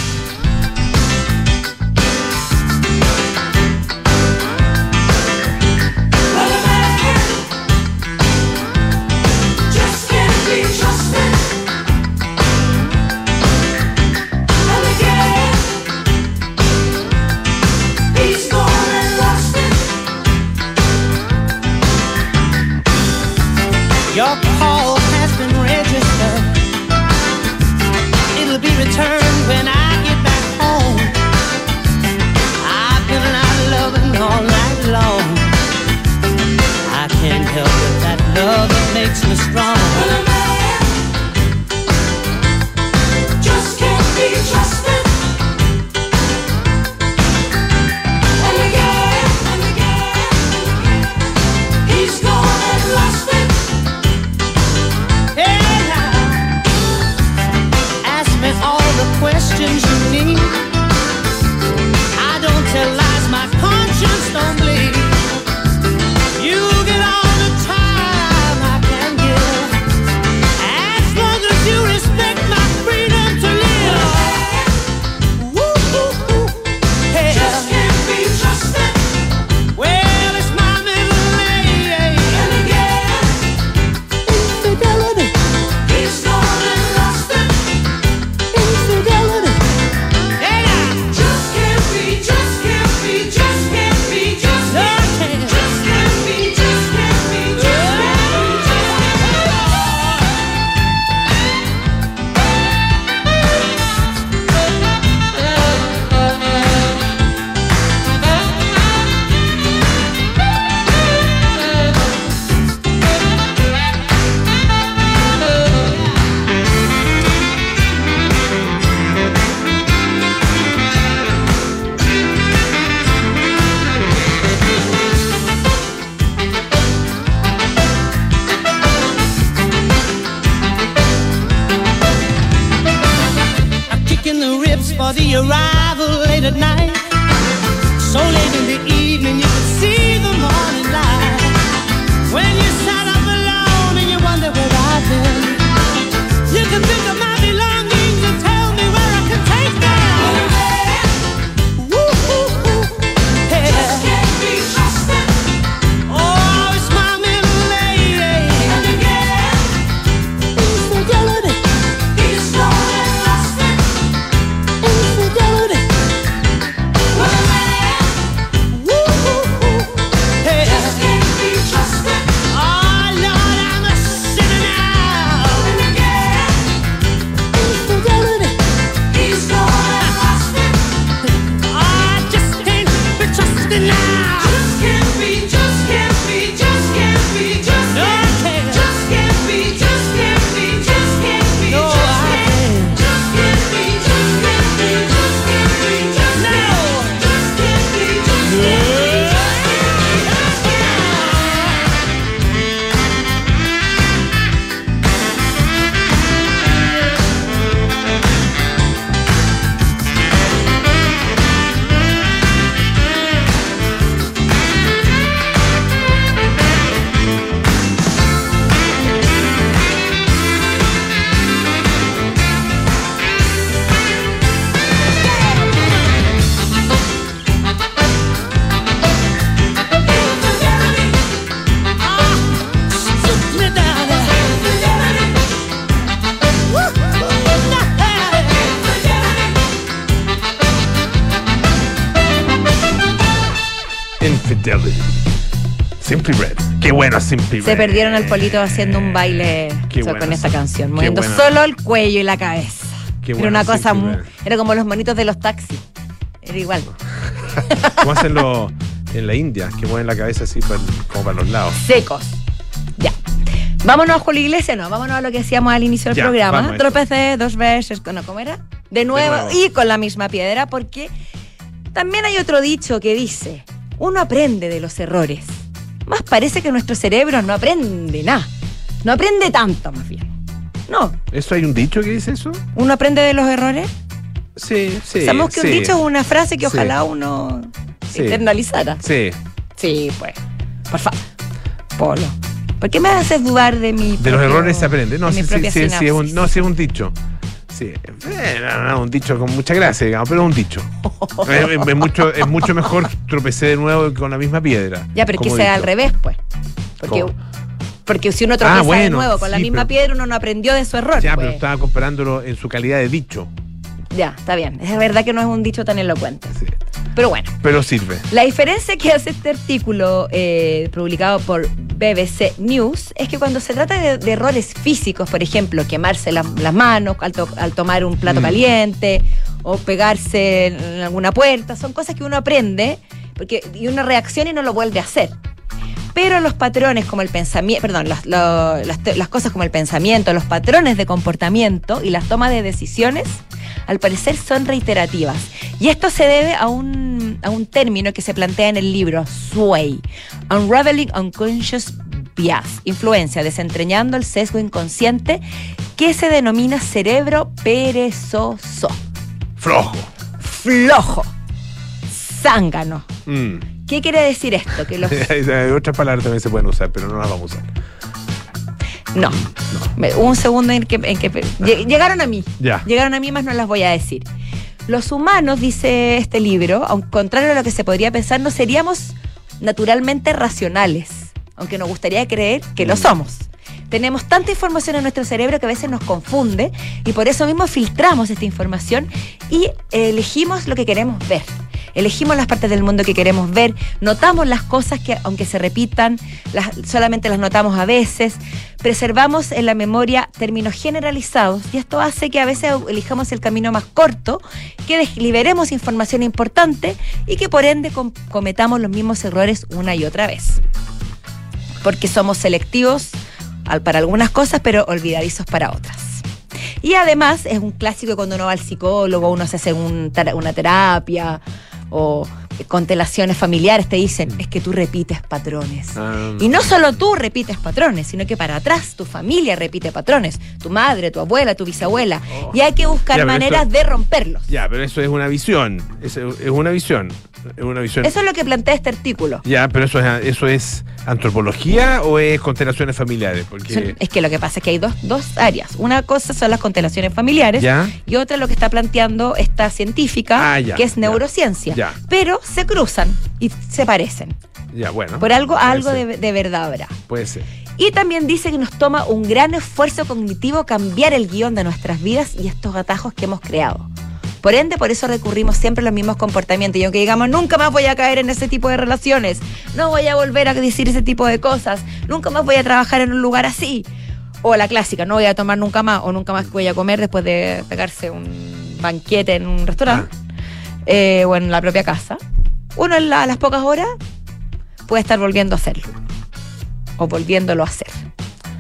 Speaker 2: Se perdieron al polito haciendo un baile o sea, con esta canción, moviendo solo el cuello y la cabeza.
Speaker 1: Qué
Speaker 2: era una cosa muy, era como los monitos de los taxis. Era igual.
Speaker 1: Como hacen los en la India, que mueven la cabeza así para- como para los lados.
Speaker 2: secos. Ya. Vámonos con la iglesia, no, vámonos a lo que hacíamos al inicio del
Speaker 1: Ya, a
Speaker 2: programa. Tropecé dos veces, ¿no? ¿cómo era? De nuevo,
Speaker 1: nuevo.
Speaker 2: y con la misma piedra, porque también hay otro dicho que dice, uno aprende de los errores. Más parece que nuestro cerebro no aprende nada. No aprende tanto, más bien. No,
Speaker 1: ¿Eso hay un dicho que dice eso?
Speaker 2: uno aprende de los errores.
Speaker 1: Sí, sí.
Speaker 2: Sabemos que
Speaker 1: sí.
Speaker 2: un dicho es una frase que
Speaker 1: Sí.
Speaker 2: ojalá uno
Speaker 1: Sí.
Speaker 2: internalizara.
Speaker 1: Sí,
Speaker 2: Sí, pues. Por favor. Polo. ¿Por qué me haces dudar de mi
Speaker 1: de los errores se aprende. No, sí, sí, sí, es un, no, sí es un dicho. Sí, eh, no, no, un dicho con mucha gracia, digamos, pero es un dicho. es, es- es mucho, es mucho mejor tropecé de nuevo con la misma piedra.
Speaker 2: Ya, pero que sea
Speaker 1: dicho.
Speaker 2: al revés, pues. Porque,
Speaker 1: ¿Cómo?
Speaker 2: porque si uno
Speaker 1: Ah,
Speaker 2: de
Speaker 1: bueno,
Speaker 2: nuevo con la misma
Speaker 1: pero-
Speaker 2: piedra, uno no aprendió de su error.
Speaker 1: Ya,
Speaker 2: pues.
Speaker 1: pero estaba comparándolo en su calidad de dicho.
Speaker 2: Ya, está bien. Es verdad que no es un dicho tan elocuente.
Speaker 1: Sí.
Speaker 2: Pero bueno.
Speaker 1: Pero sirve.
Speaker 2: La diferencia que hace este artículo eh, publicado por BBC News es que cuando se trata de, de errores físicos, por ejemplo, quemarse la- las manos al, to- al tomar un plato
Speaker 1: Mm.
Speaker 2: caliente o pegarse en alguna puerta, son cosas que uno aprende porque, y una reacción y no lo vuelve a hacer. Pero los patrones como el pensamiento, perdón, las, lo- las las cosas como el pensamiento, los patrones de comportamiento y las tomas de decisiones, al parecer son reiterativas. Y esto se debe a un, a un término que se plantea en el libro Sway, Unraveling Unconscious Bias, influencia, desentrañando el sesgo inconsciente, que se denomina cerebro perezoso,
Speaker 1: Flojo.
Speaker 2: flojo, zángano.
Speaker 1: Mm.
Speaker 2: ¿Qué quiere decir esto? Que los
Speaker 1: Hay Otras palabras también se pueden usar, pero no las vamos a usar.
Speaker 2: No. Hubo un segundo en que, en que lle- llegaron a mí.
Speaker 1: Ya.
Speaker 2: Llegaron a mí, más no las voy a decir. Los humanos, dice este libro, aunque contrario a lo que se podría pensar, no seríamos naturalmente racionales, aunque nos gustaría creer que lo
Speaker 1: Mm.
Speaker 2: somos. Tenemos tanta información en nuestro cerebro que a veces nos confunde y por eso mismo filtramos esta información y elegimos lo que queremos ver. Elegimos las partes del mundo que queremos ver, notamos las cosas que aunque se repitan, solamente las notamos a veces, preservamos en la memoria términos generalizados y esto hace que a veces elijamos el camino más corto, que liberemos información importante y que por ende com- cometamos los mismos errores una y otra vez. Porque somos selectivos para algunas cosas, pero olvidadizos para otras. Y además es un clásico cuando uno va al psicólogo, uno se hace un una terapia o constelaciones familiares, te dicen, es que tú repites patrones.
Speaker 1: Ah,
Speaker 2: Y no solo tú repites patrones, sino que para atrás tu familia repite patrones, tu madre, tu abuela, tu bisabuela.
Speaker 1: Oh.
Speaker 2: Y hay que buscar
Speaker 1: Ya,
Speaker 2: maneras
Speaker 1: esto-
Speaker 2: de romperlos.
Speaker 1: Ya, pero eso es una visión. Es, es una visión. Es una visión.
Speaker 2: Eso es lo que plantea este artículo.
Speaker 1: Ya, pero eso es, eso es antropología o es constelaciones familiares? Porque.
Speaker 2: Son- Es que lo que pasa es que hay dos, dos áreas. Una cosa son las constelaciones familiares
Speaker 1: Ya.
Speaker 2: y otra lo que está planteando esta científica,
Speaker 1: Ah, ya,
Speaker 2: que es neurociencia.
Speaker 1: Ya.
Speaker 2: Pero se cruzan y se parecen.
Speaker 1: Ya, bueno.
Speaker 2: Por algo, algo de, de verdad habrá.
Speaker 1: Puede ser.
Speaker 2: Y también dice que nos toma un gran esfuerzo cognitivo cambiar el guion de nuestras vidas y estos atajos que hemos creado. Por ende, por eso recurrimos siempre a los mismos comportamientos. Y aunque digamos, nunca más voy a caer en ese tipo de relaciones, no voy a volver a decir ese tipo de cosas, nunca más voy a trabajar en un lugar así. O la clásica, no voy a tomar nunca más, o nunca más voy a comer después de pegarse un banquete en un restaurante, eh, o en la propia casa. Uno en la- a las pocas horas puede estar volviendo a hacerlo. O volviéndolo a hacer.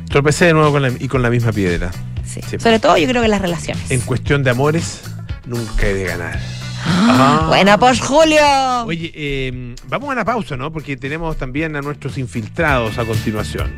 Speaker 1: Tropecé de nuevo con la, y con la misma piedra.
Speaker 2: Sí.
Speaker 1: Sí.
Speaker 2: Sobre todo yo creo que las relaciones.
Speaker 1: En cuestión de amores, nunca he de ganar. Ah.
Speaker 2: Buena pues Julio.
Speaker 1: Oye, eh, vamos a una pausa, ¿no? Porque tenemos también a nuestros infiltrados a continuación.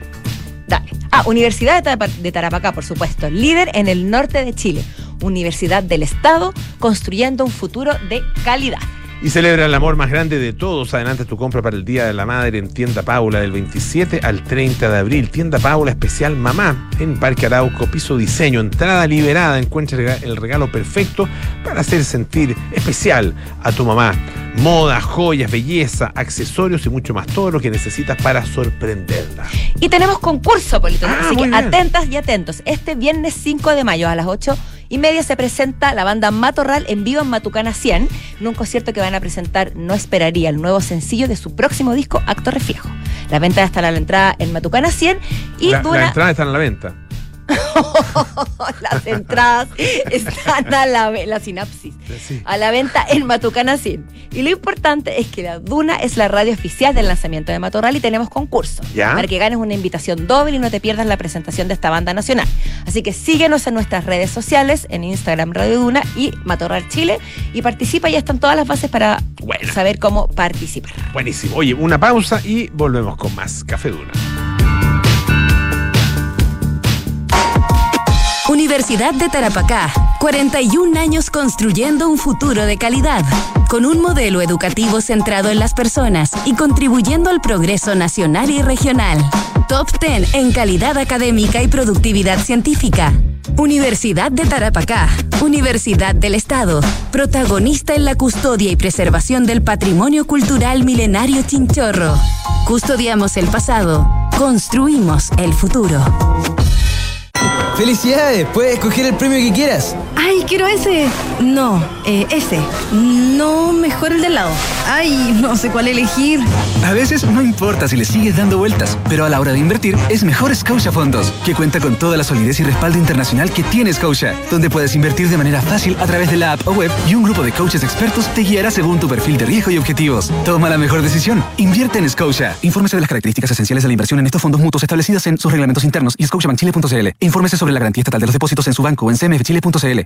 Speaker 2: Dale. Ah, Universidad de Tarapacá, por supuesto, líder en el norte de Chile. Universidad del Estado, construyendo un futuro de calidad.
Speaker 1: Y celebra el amor más grande de todos. Adelante tu compra para el Día de la Madre en Tienda Paula del 27 al 30 de abril. Tienda Paula especial Mamá en Parque Arauco, piso diseño, entrada liberada. Encuentra el rega- el regalo perfecto para hacer sentir especial a tu mamá. Moda, joyas, belleza, accesorios y mucho más. Todo lo que necesitas para sorprenderla.
Speaker 2: Y tenemos concurso, Polito.
Speaker 1: Ah,
Speaker 2: así que
Speaker 1: bien.
Speaker 2: atentas y atentos. Este viernes 5 de mayo a las 8 y media se presenta la banda Matorral en vivo en Matucana 100. en un concierto que van a presentar No Esperaría, el nuevo sencillo de su próximo disco, Acto Reflejo. La venta está a la entrada en Matucana 100 y
Speaker 1: La-
Speaker 2: Duna-
Speaker 1: Las entradas están a la venta.
Speaker 2: las entradas están a la, la sinapsis.
Speaker 1: Sí.
Speaker 2: a la venta en Matucana 100. Y lo importante es que la Duna es la radio oficial del lanzamiento de Matorral y tenemos concurso.
Speaker 1: Ya.
Speaker 2: Para que ganes una invitación doble y no te pierdas la presentación de esta banda nacional. Así que síguenos en nuestras redes sociales, en Instagram Radio Duna y Matorral Chile. Y participa, ya están todas las bases para saber cómo participar.
Speaker 1: Buenísimo. Oye, una pausa y volvemos con más Café Duna.
Speaker 3: Universidad de Tarapacá, 41 años construyendo un futuro de calidad, con un modelo educativo centrado en las personas y contribuyendo al progreso nacional y regional. Top 10 en calidad académica y productividad científica. Universidad de Tarapacá, Universidad del Estado, protagonista en la custodia y preservación del patrimonio cultural milenario chinchorro. Custodiamos el pasado, construimos el futuro.
Speaker 4: ¡Felicidades! Puedes escoger el premio que quieras.
Speaker 5: Ay, quiero ese. No, eh, ese. No, mejor el del lado. Ay, no sé cuál elegir.
Speaker 6: A veces no importa si le sigues dando vueltas, pero a la hora de invertir es mejor Scotia Fondos, que cuenta con toda la solidez y respaldo internacional que tiene Scotia, donde puedes invertir de manera fácil a través de la app o web y un grupo de coaches expertos te guiará según tu perfil de riesgo y objetivos. Toma la mejor decisión. Invierte en Scotia. Infórmese de las características esenciales de la inversión en estos fondos mutuos establecidas en sus reglamentos internos y scotiabankchile.cl. Infórmese sobre la garantía estatal de los depósitos en su banco o en cmfchile.cl.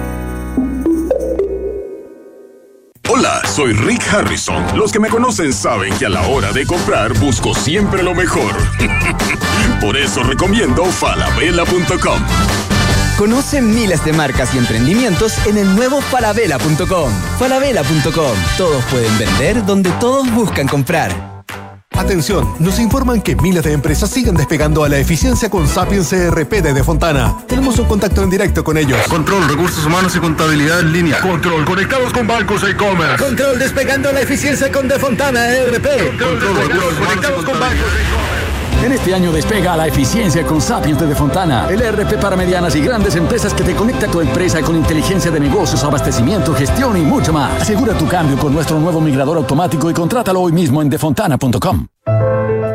Speaker 7: Soy Rick Harrison. Los que me conocen saben que a la hora de comprar busco siempre lo mejor. Por eso recomiendo falabella.com.
Speaker 4: Conoce miles de marcas y emprendimientos en el nuevo falabella.com. Falabella.com. Todos pueden vender donde todos buscan comprar.
Speaker 8: Atención, nos informan que miles de empresas siguen despegando a la eficiencia con Sapiens ERP de Defontana. Tenemos un contacto en directo con ellos.
Speaker 9: Control, recursos humanos y contabilidad en línea. Control, conectados con bancos e e-commerce.
Speaker 4: Control despegando la eficiencia con Defontana ERP.
Speaker 9: Control, conectados con bancos
Speaker 10: En este año despega la eficiencia con Sapiens de Fontana, el ERP para medianas y grandes empresas que te conecta a tu empresa con inteligencia de negocios, abastecimiento, gestión y mucho más. Asegura tu cambio con nuestro nuevo migrador automático y contrátalo hoy mismo en defontana.com.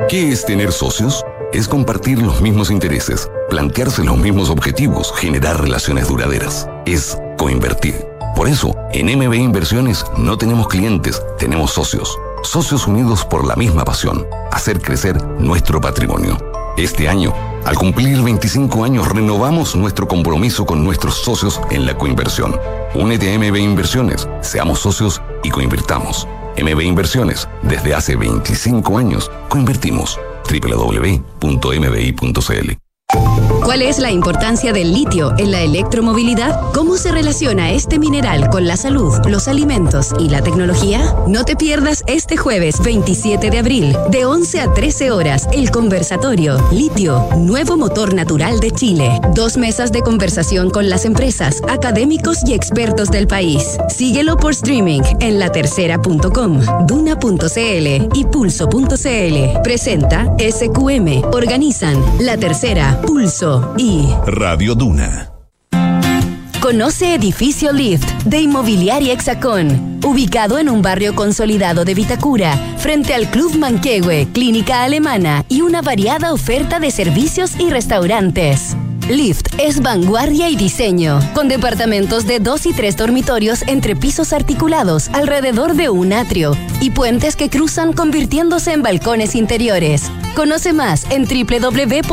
Speaker 11: ¿Qué es tener socios? Es compartir los mismos intereses, plantearse los mismos objetivos, generar relaciones duraderas. Es coinvertir. Por eso, en MB Inversiones no tenemos clientes, tenemos socios. Socios unidos por la misma pasión, hacer crecer nuestro patrimonio. Este año, al cumplir 25 años, renovamos nuestro compromiso con nuestros socios en la coinversión. Únete a MB Inversiones, seamos socios y coinvirtamos. MB Inversiones, desde hace 25 años, coinvertimos. www.mbi.cl
Speaker 3: ¿Cuál es la importancia del litio en la electromovilidad? ¿Cómo se relaciona este mineral con la salud, los alimentos y la tecnología? No te pierdas este jueves 27 de abril, de 11 a 13 horas, el conversatorio Litio, nuevo motor natural de Chile. Dos mesas de conversación con las empresas, académicos y expertos del país. Síguelo por streaming en latercera.com, duna.cl y pulso.cl. Presenta SQM. Organizan La Tercera, Pulso y
Speaker 7: Radio Duna.
Speaker 3: Conoce Edificio Lift de Inmobiliaria Hexacón, ubicado en un barrio consolidado de Vitacura, frente al Club Manquehue, clínica alemana y una variada oferta de servicios y restaurantes. Lift es vanguardia y diseño, con departamentos de dos y tres dormitorios entre pisos articulados alrededor de un atrio y puentes que cruzan convirtiéndose en balcones interiores. Conoce más en www.hexacon.cl.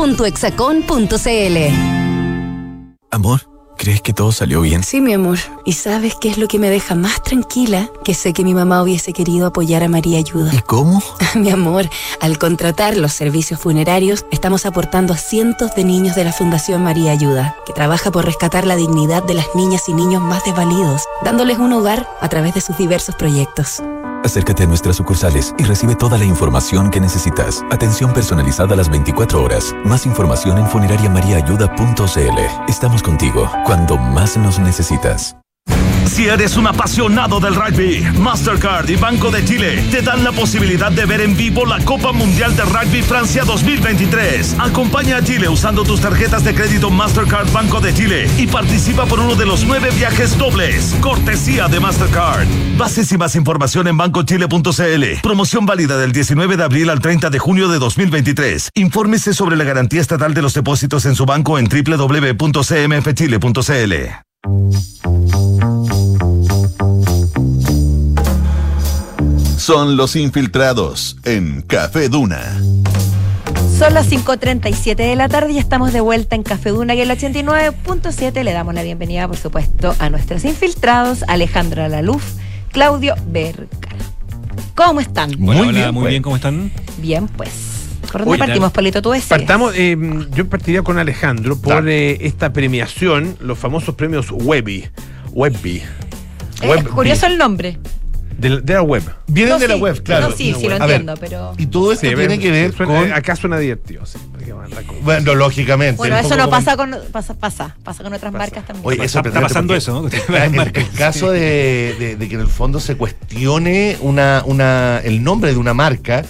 Speaker 12: Amor, ¿crees que todo salió bien?
Speaker 3: Sí, mi amor. ¿Y sabes qué es lo que me deja más tranquila? Que sé que mi mamá hubiese querido apoyar a María Ayuda.
Speaker 12: ¿Y cómo?
Speaker 3: mi amor, al contratar los servicios funerarios, estamos aportando a cientos de niños de la Fundación María Ayuda, que trabaja por rescatar la dignidad de las niñas y niños más desvalidos, dándoles un hogar a través de sus diversos proyectos.
Speaker 12: Acércate a nuestras sucursales y recibe toda la información que necesitas. Atención personalizada a las 24 horas. Más información en funerariamariaayuda.cl. Estamos contigo cuando más nos necesitas.
Speaker 13: Si eres un apasionado del rugby, Mastercard y Banco de Chile te dan la posibilidad de ver en vivo la Copa Mundial de Rugby Francia 2023. Acompaña a Chile usando tus tarjetas de crédito Mastercard Banco de Chile y participa por uno de los nueve viajes dobles. Cortesía de Mastercard. Bases y más información en bancochile.cl. Promoción válida del 19 de abril al 30 de junio de 2023. Infórmese sobre la garantía estatal de los depósitos en su banco en www.cmfchile.cl.
Speaker 14: Son los infiltrados en Café Duna.
Speaker 2: Son las 5.37 de la tarde y estamos de vuelta en Café Duna y el 89.7 le damos la bienvenida, por supuesto, a nuestros infiltrados, Alejandra Laluf, Claudio Vergara. ¿Cómo están?
Speaker 15: Hola, hola, muy bien, ¿cómo están?
Speaker 2: Bien, pues. ¿Por dónde
Speaker 1: Oye,
Speaker 2: partimos, Polito? Tú.
Speaker 1: Partamos, eh, yo partiría con Alejandro por eh, esta premiación, los famosos premios Webby. Webby.
Speaker 2: Curioso el nombre.
Speaker 1: De, de la web.
Speaker 16: Vienen
Speaker 2: No,
Speaker 16: de la web, claro.
Speaker 2: no, sí, sí, lo
Speaker 16: ver,
Speaker 2: entiendo, pero-
Speaker 16: Y todo esto
Speaker 1: Sí,
Speaker 16: tiene
Speaker 1: ven,
Speaker 16: que ver
Speaker 1: suena-
Speaker 16: con.
Speaker 1: Acá suena divertido, sí.
Speaker 16: Bueno, lógicamente.
Speaker 2: Bueno, eso no pasa con pasa, pasa, pasa con otras marcas también.
Speaker 16: Oye, eso
Speaker 15: Está- está pasando eso, ¿no?
Speaker 16: El, el caso de, de- de que en el fondo se cuestione una, una, el nombre de una marca,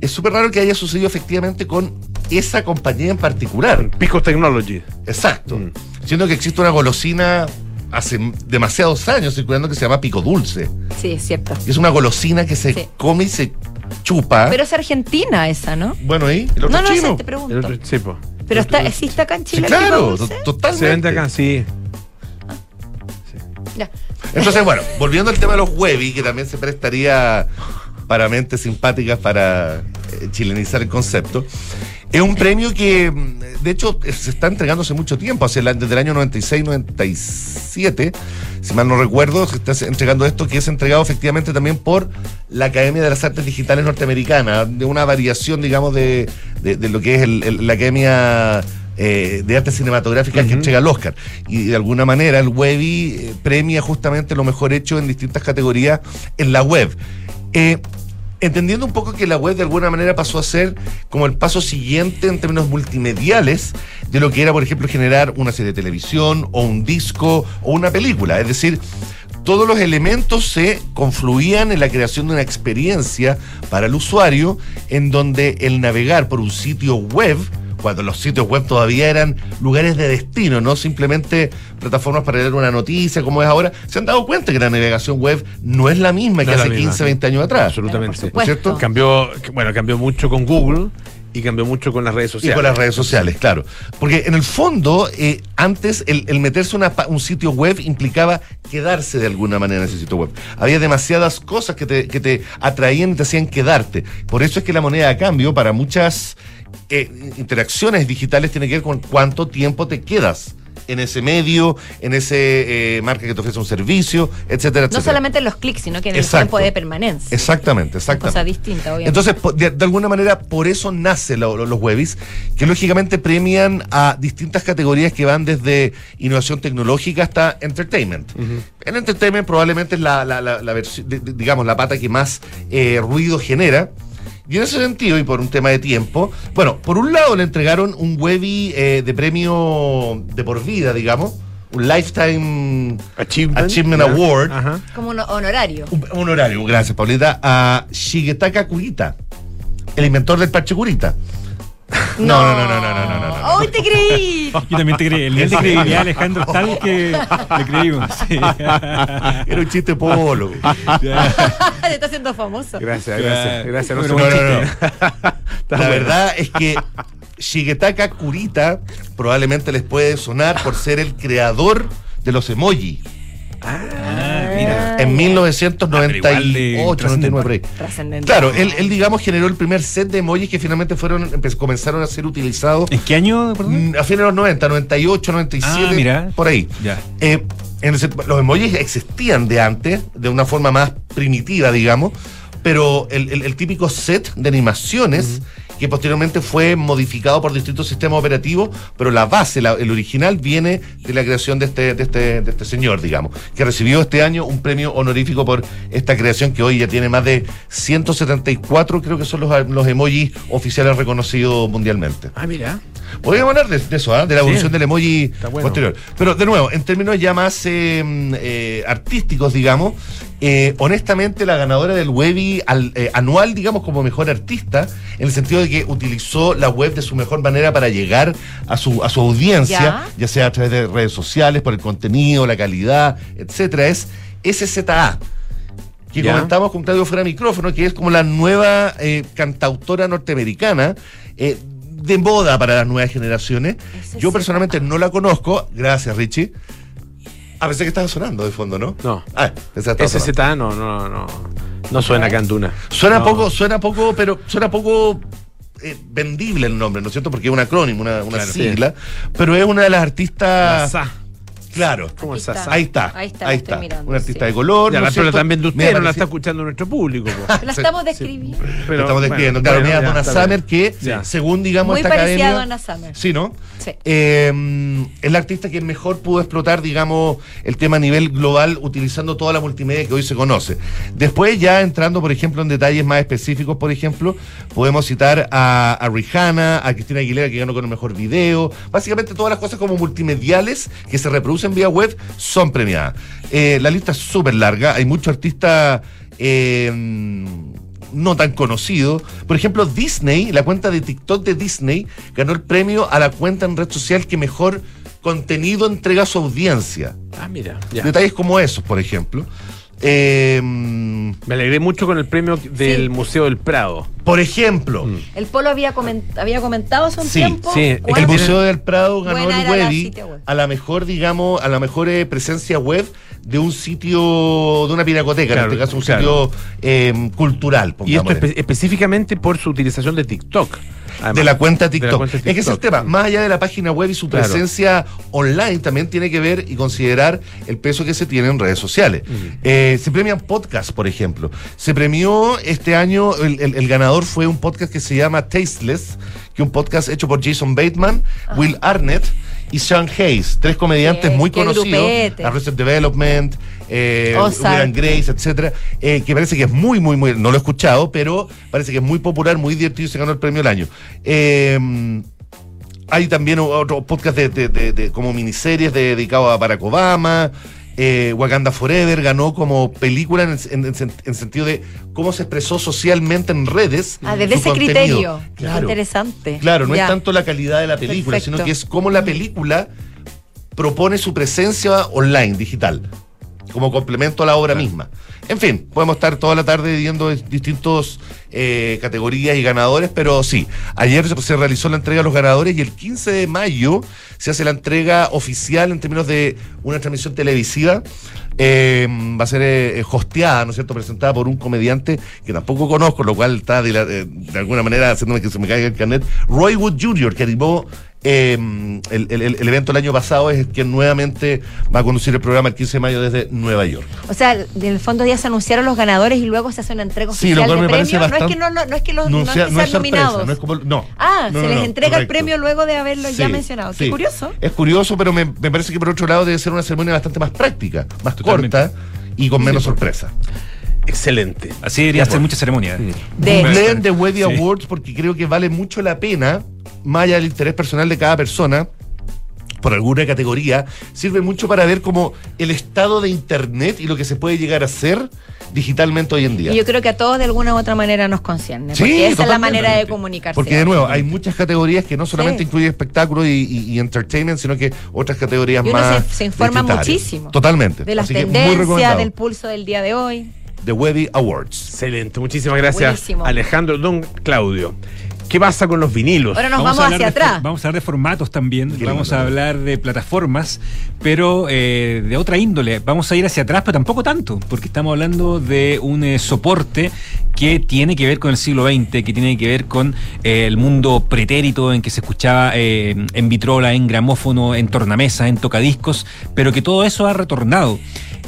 Speaker 16: es súper raro que haya sucedido efectivamente con esa compañía en particular.
Speaker 1: Pico Technology.
Speaker 16: Exacto.
Speaker 1: Mm.
Speaker 16: Siendo que existe una golosina hace demasiados años circulando que se llama Pico Dulce.
Speaker 2: Sí, es cierto.
Speaker 16: Y es una golosina que se
Speaker 2: Sí.
Speaker 16: come y se chupa.
Speaker 2: Pero es Argentina esa, ¿no?
Speaker 16: bueno, ¿y? ¿El otro
Speaker 2: No, no
Speaker 16: chino?
Speaker 2: sé, te pregunto.
Speaker 1: El otro- sí, po.
Speaker 2: Pero está, existe acá en
Speaker 16: Sí,
Speaker 2: Chile. el
Speaker 16: claro,
Speaker 2: dulce?
Speaker 16: totalmente.
Speaker 1: Se vende acá, sí.
Speaker 2: Ya.
Speaker 16: Entonces, bueno, volviendo al tema de los Webby, que también se prestaría para mentes simpáticas para eh, chilenizar el concepto. Es un premio que, mm, de hecho, se está entregando hace mucho tiempo, hace el- desde el año 96-97, si mal no recuerdo, se está entregando esto, que es entregado efectivamente también por la Academia de las Artes Digitales Norteamericana, de una variación, digamos, de, de- de lo que es el- el- la Academia eh, de Artes Cinematográficas que entrega el Oscar. Y de alguna manera el Webby eh, premia justamente lo mejor hecho en distintas categorías en la web. Eh, entendiendo un poco que la web de alguna manera pasó a ser como el paso siguiente en términos multimediales de lo que era, por ejemplo, generar una serie de televisión o un disco o una película. Es decir, todos los elementos se confluían en la creación de una experiencia para el usuario en donde el navegar por un sitio web cuando los sitios web todavía eran lugares de destino, no simplemente plataformas para leer una noticia como es ahora, se han dado cuenta que la navegación web no es la misma
Speaker 1: No
Speaker 16: que hace
Speaker 1: misma.
Speaker 16: 15, 20 años atrás.
Speaker 1: Absolutamente.
Speaker 16: ¿No es cierto?
Speaker 1: Cambió, bueno, cambió mucho con Google y cambió mucho con las redes
Speaker 16: Y
Speaker 1: sociales.
Speaker 16: con las redes sociales, claro. Porque en el fondo, eh, antes el, el meterse a un sitio web implicaba quedarse de alguna manera en ese sitio web. Había demasiadas cosas que te, que te atraían y te hacían quedarte. Por eso es que la moneda de cambio para muchas eh, interacciones digitales tiene que ver con cuánto tiempo te quedas en ese medio, en ese eh, marca que te ofrece un servicio, etcétera,
Speaker 2: No solamente en los clics, sino que en el tiempo de permanencia.
Speaker 16: Exactamente,
Speaker 2: Cosa
Speaker 16: exactamente.
Speaker 2: distinta, obviamente.
Speaker 16: Entonces, de, de alguna manera, por eso nacen lo- lo- los webis, que lógicamente premian a distintas categorías que van desde innovación tecnológica hasta entertainment. El entertainment probablemente es la, la- la- la versi- de- de- digamos, la pata que más eh, ruido genera. Y en ese sentido, y por un tema de tiempo, bueno, por un lado le entregaron un Webby eh, de premio de por vida, digamos, un Lifetime Achievement. Award,
Speaker 2: Como un honorario.
Speaker 16: un honorario, gracias Paulita, a Shigetaka Kurita, el inventor del parche Kurita. No, no, no, no, no, no, no, no.
Speaker 2: ¡Hoy te creí!
Speaker 15: Yo también te creí. El nivel de credibilidad, Alejandro, es tal que le creímos. sí.
Speaker 16: Era un chiste polo.
Speaker 2: Te está haciendo famoso.
Speaker 1: Gracias, gracias, gracias.
Speaker 16: No,
Speaker 1: No,
Speaker 16: no, no. La verdad es que Shigetaka Kurita probablemente les puede sonar por ser el creador de los emoji.
Speaker 15: mira.
Speaker 16: En
Speaker 15: Ah, pero igual de
Speaker 16: 1998, 99 por ahí.
Speaker 2: Trascendental.
Speaker 16: Claro, él, él, digamos generó el primer set de emojis que finalmente fueron comenzaron a ser utilizados.
Speaker 15: ¿En qué año, perdón?
Speaker 16: Mm, A fines de los 90, 98, 97,
Speaker 15: Ah, mira.
Speaker 16: por ahí.
Speaker 15: Ya.
Speaker 16: Eh, en los emojis existían de antes, de una forma más primitiva, digamos, pero el, el- el típico set de animaciones que posteriormente fue modificado por distintos sistemas operativos, pero la base, la- el original, viene de la creación de este, de, este, de este señor, digamos, que recibió este año un premio honorífico por esta creación que hoy ya tiene más de 174, creo que son los, los emojis oficiales reconocidos mundialmente.
Speaker 1: Ah, mira.
Speaker 16: Podríamos hablar de, de eso, ¿ah? de la
Speaker 1: Sí.
Speaker 16: evolución del emoji
Speaker 1: bueno.
Speaker 16: posterior. Pero de nuevo, en términos ya más eh, eh, artísticos, digamos, eh, honestamente la ganadora del Webby al- eh, anual, digamos, como mejor artista, en el sentido de que utilizó la web de su mejor manera para llegar a su, a su audiencia,
Speaker 2: Ya.
Speaker 16: ya. sea a través de redes sociales, por el contenido, la calidad, etcétera, es SZA que
Speaker 1: Ya.
Speaker 16: comentamos con Claudio fuera de micrófono, que es como la nueva eh, cantautora norteamericana. eh, de moda para las nuevas generaciones. Yo personalmente no la conozco. Gracias, Richie. A pesar que estaba sonando de fondo, ¿no?
Speaker 1: No.
Speaker 16: Ah, esa.
Speaker 1: SZA no, no, no. No suena cantuna.
Speaker 16: Suena
Speaker 1: No.
Speaker 16: poco, suena poco, pero suena poco eh, vendible el nombre, ¿no es cierto? Porque es un acrónimo, una, una
Speaker 1: Claro.
Speaker 16: sigla. Pero es una de las artistas.
Speaker 1: La.
Speaker 16: Claro.
Speaker 1: ¿Cómo?
Speaker 16: Ahí está.
Speaker 2: Ahí está,
Speaker 16: Ahí
Speaker 2: la estoy
Speaker 16: está.
Speaker 2: mirando,
Speaker 16: Una artista
Speaker 2: sí.
Speaker 16: de color.
Speaker 1: Ya,
Speaker 16: ¿no
Speaker 1: la pero también de usted no la está escuchando nuestro público.
Speaker 2: La estamos describiendo.
Speaker 1: Pero,
Speaker 16: estamos describiendo. claro,
Speaker 1: bueno,
Speaker 16: mira,
Speaker 1: ya,
Speaker 16: Donna
Speaker 1: está
Speaker 16: Summer, que
Speaker 1: Ya.
Speaker 16: según, digamos,
Speaker 2: Muy
Speaker 16: esta
Speaker 2: parecida a
Speaker 16: academia.
Speaker 2: Donna Summer.
Speaker 16: Sí, ¿no?
Speaker 2: Sí.
Speaker 16: Eh, es la artista que mejor pudo explotar, digamos, el tema a nivel global utilizando toda la multimedia que hoy se conoce. Después, ya entrando, por ejemplo, en detalles más específicos, por ejemplo, podemos citar a, a Rihanna, a Cristina Aguilera, que ganó con el mejor video. Básicamente, todas las cosas como multimediales que se reproducen vía web son premiadas. Eh, la lista es súper larga, hay muchos artistas. eh, no tan conocido. Por ejemplo, Disney, la cuenta de TikTok de Disney, ganó el premio a la cuenta en red social que mejor contenido entrega a su audiencia.
Speaker 1: Ah, mira. ya.
Speaker 16: Detalles como esos, por ejemplo. Eh,
Speaker 1: Me alegré mucho con el premio del
Speaker 2: Sí.
Speaker 1: Museo del Prado.
Speaker 16: por ejemplo,
Speaker 2: El Polo había, coment- había comentado hace un
Speaker 16: Sí,
Speaker 2: tiempo.
Speaker 1: sí,
Speaker 16: el Museo del Prado ganó el Webby
Speaker 2: web.
Speaker 16: a la mejor, digamos, a la mejor eh, presencia web de un sitio, de una pinacoteca,
Speaker 1: Claro,
Speaker 16: en este caso un
Speaker 1: claro.
Speaker 16: sitio eh, cultural.
Speaker 1: Y esto espe- específicamente por su utilización de TikTok. Además,
Speaker 16: de la cuenta
Speaker 1: de la
Speaker 16: TikTok. Es que ese es el tema. Más allá de la página web y su
Speaker 1: Claro.
Speaker 16: presencia online, también tiene que ver y considerar el peso que se tiene en redes sociales. Eh, se premian podcasts, por ejemplo. Se premió este año, el, el- el ganador fue un podcast que se llama Tasteless, que es un podcast hecho por Jason Bateman, Will Arnett y Sean Hayes, tres comediantes muy conocidos. Arrested Development, eh. Will Grace, etcétera, eh, que parece que es muy, muy, muy, no lo he escuchado, pero parece que es muy popular, muy divertido y se ganó el premio del año. Eh, hay también otro podcast de, de- de- de- como miniseries de- dedicado a Barack Obama. Eh, Wakanda Forever ganó como película en, en- en sen- en sentido de cómo se expresó socialmente en redes.
Speaker 2: Ah, desde ese
Speaker 16: contenido.
Speaker 2: criterio.
Speaker 16: Claro.
Speaker 2: interesante.
Speaker 16: Claro, no
Speaker 2: Ya.
Speaker 16: es tanto la calidad de la película,
Speaker 2: Perfecto.
Speaker 16: sino que es cómo la película propone su presencia online, digital, como complemento a la obra misma. En fin, podemos estar toda la tarde viendo distintos eh, categorías y ganadores, pero sí, ayer se- realizó la entrega de los ganadores y el 15 de mayo se hace la entrega oficial en términos de una transmisión televisiva. Eh, va a ser eh, hosteada, ¿no es cierto?, presentada por un comediante que tampoco conozco, lo cual está eh, de alguna manera haciéndome que se me caiga el carnet. Roy Wood Jr., que animó eh, el, el- el evento el año pasado, es quien nuevamente va a conducir el programa el 15 de mayo desde Nueva York.
Speaker 2: O sea, en el fondo ya se anunciaron los ganadores y luego se hace una entrega
Speaker 16: Sí,
Speaker 2: oficial
Speaker 16: lo cual
Speaker 2: de
Speaker 16: me parece
Speaker 2: premios. No es que no, no, no es que los
Speaker 16: No,
Speaker 2: no es
Speaker 16: sea-
Speaker 2: que
Speaker 16: no es
Speaker 2: sean
Speaker 16: sorpresa,
Speaker 2: nominados.
Speaker 16: no es como. No.
Speaker 2: Ah,
Speaker 16: No,
Speaker 2: se
Speaker 16: no,
Speaker 2: les entrega el premio luego de haberlo ya
Speaker 16: Sí,
Speaker 2: mencionado. Qué
Speaker 16: sí.
Speaker 2: curioso.
Speaker 16: Es curioso, pero me, me parece que por otro lado debe ser una ceremonia bastante más práctica, más
Speaker 15: Totalmente.
Speaker 16: corta y con menos sorpresa.
Speaker 1: Excelente.
Speaker 15: Así debería ser
Speaker 16: pues.
Speaker 15: mucha ceremonia.
Speaker 2: De-
Speaker 16: Googleen The Webby
Speaker 15: Sí.
Speaker 16: Awards porque creo que vale mucho la pena, más allá del interés personal de cada persona, por alguna categoría, sirve mucho para ver como el estado de Internet y lo que se puede llegar a hacer digitalmente hoy en día.
Speaker 2: Y yo creo que a todos de alguna u otra manera nos concierne.
Speaker 16: Sí,
Speaker 2: porque esa es la manera de comunicarse.
Speaker 16: Porque de nuevo, hay muchas categorías que no solamente
Speaker 2: Sí.
Speaker 16: incluyen espectáculo y, y- y entertainment, sino que otras categorías
Speaker 2: Y uno
Speaker 16: más.
Speaker 2: se, se informa muchísimo.
Speaker 16: Totalmente.
Speaker 2: De las
Speaker 16: Así
Speaker 2: tendencias, del pulso del día de hoy.
Speaker 16: The Webby Awards.
Speaker 1: Excelente. Muchísimas gracias,
Speaker 2: Buenísimo.
Speaker 1: Alejandro Don Claudio. ¿Qué pasa con los vinilos?
Speaker 2: Ahora nos vamos, hacia
Speaker 15: de
Speaker 2: atrás.
Speaker 15: Vamos a hablar de formatos también,
Speaker 16: Qué
Speaker 15: vamos
Speaker 16: lindo.
Speaker 15: a hablar de plataformas, pero eh, de otra índole. Vamos a ir hacia atrás, pero tampoco tanto, porque estamos hablando de un eh, soporte que tiene que ver con el siglo XX, que tiene que ver con eh, el mundo pretérito en que se escuchaba eh, en vitrola, en gramófono, en tornamesa, en tocadiscos, pero que todo eso ha retornado.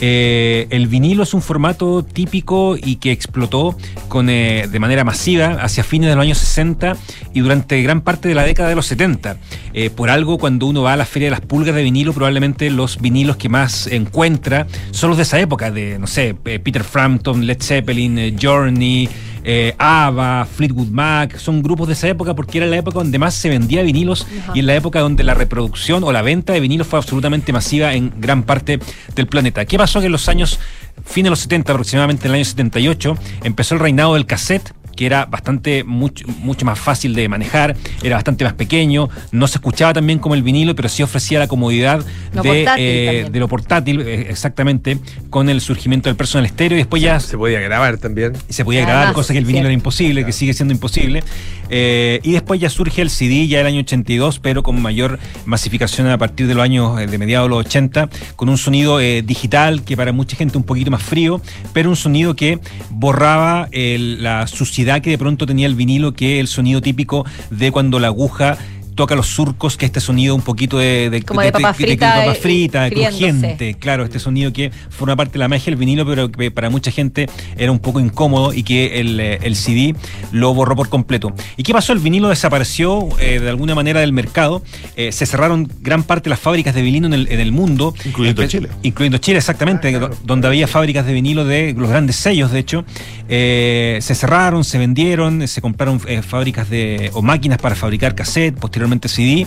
Speaker 15: Eh, el vinilo es un formato típico y que explotó con, eh, de manera masiva hacia fines de los años 60 y durante gran parte de la década de los 70. Eh, por algo, cuando uno va a la Feria de las Pulgas de vinilo, probablemente los vinilos que más encuentra son los de esa época, de, no sé, eh, Peter Frampton, Led Zeppelin, eh, Journey, eh, ABBA, Fleetwood Mac, son grupos de esa época porque era la época donde más se vendía vinilos
Speaker 2: Ajá.
Speaker 15: y en la época donde la reproducción o la venta de vinilos fue absolutamente masiva en gran parte del planeta. ¿Qué pasó? Que en los años, fines de los 70, aproximadamente en el año 78, empezó el reinado del cassette que era bastante mucho, mucho más fácil de manejar, era bastante más pequeño, no se escuchaba tan bien como el vinilo, pero sí ofrecía la comodidad
Speaker 2: Lo
Speaker 15: de, eh, de lo portátil, eh, exactamente, con el surgimiento del personal estéreo y después ya
Speaker 1: Se podía grabar también.
Speaker 15: se podía grabar,
Speaker 2: Además,
Speaker 15: cosa que el vinilo
Speaker 2: sí.
Speaker 15: era imposible, que sigue siendo imposible. Eh, y después ya surge el CD ya el año 82, pero con mayor masificación a partir de los años de mediados de los 80, con un sonido eh, digital que para mucha gente un poquito más frío, pero un sonido que borraba el- la suciedad que de pronto tenía el vinilo, que es el sonido típico de cuando la aguja toca los surcos, que este sonido un poquito de, de,
Speaker 2: Como de papa frita
Speaker 15: papa
Speaker 2: y-
Speaker 15: frita, crujiente, claro, este sonido que forma parte de la magia del vinilo, pero que para mucha gente era un poco incómodo y que el, eh, el CD lo borró por completo. ¿Y qué pasó? El vinilo desapareció eh, de alguna manera del mercado, eh, se cerraron gran parte de las fábricas de vinilo en el, en el mundo.
Speaker 16: Incluyendo Chile.
Speaker 15: Incluyendo Chile, exactamente, do- donde había fábricas de vinilo de los grandes sellos, de hecho. Eh, se cerraron, se vendieron, se compraron eh, fábricas de, o máquinas para fabricar cassette, posteriormente CD.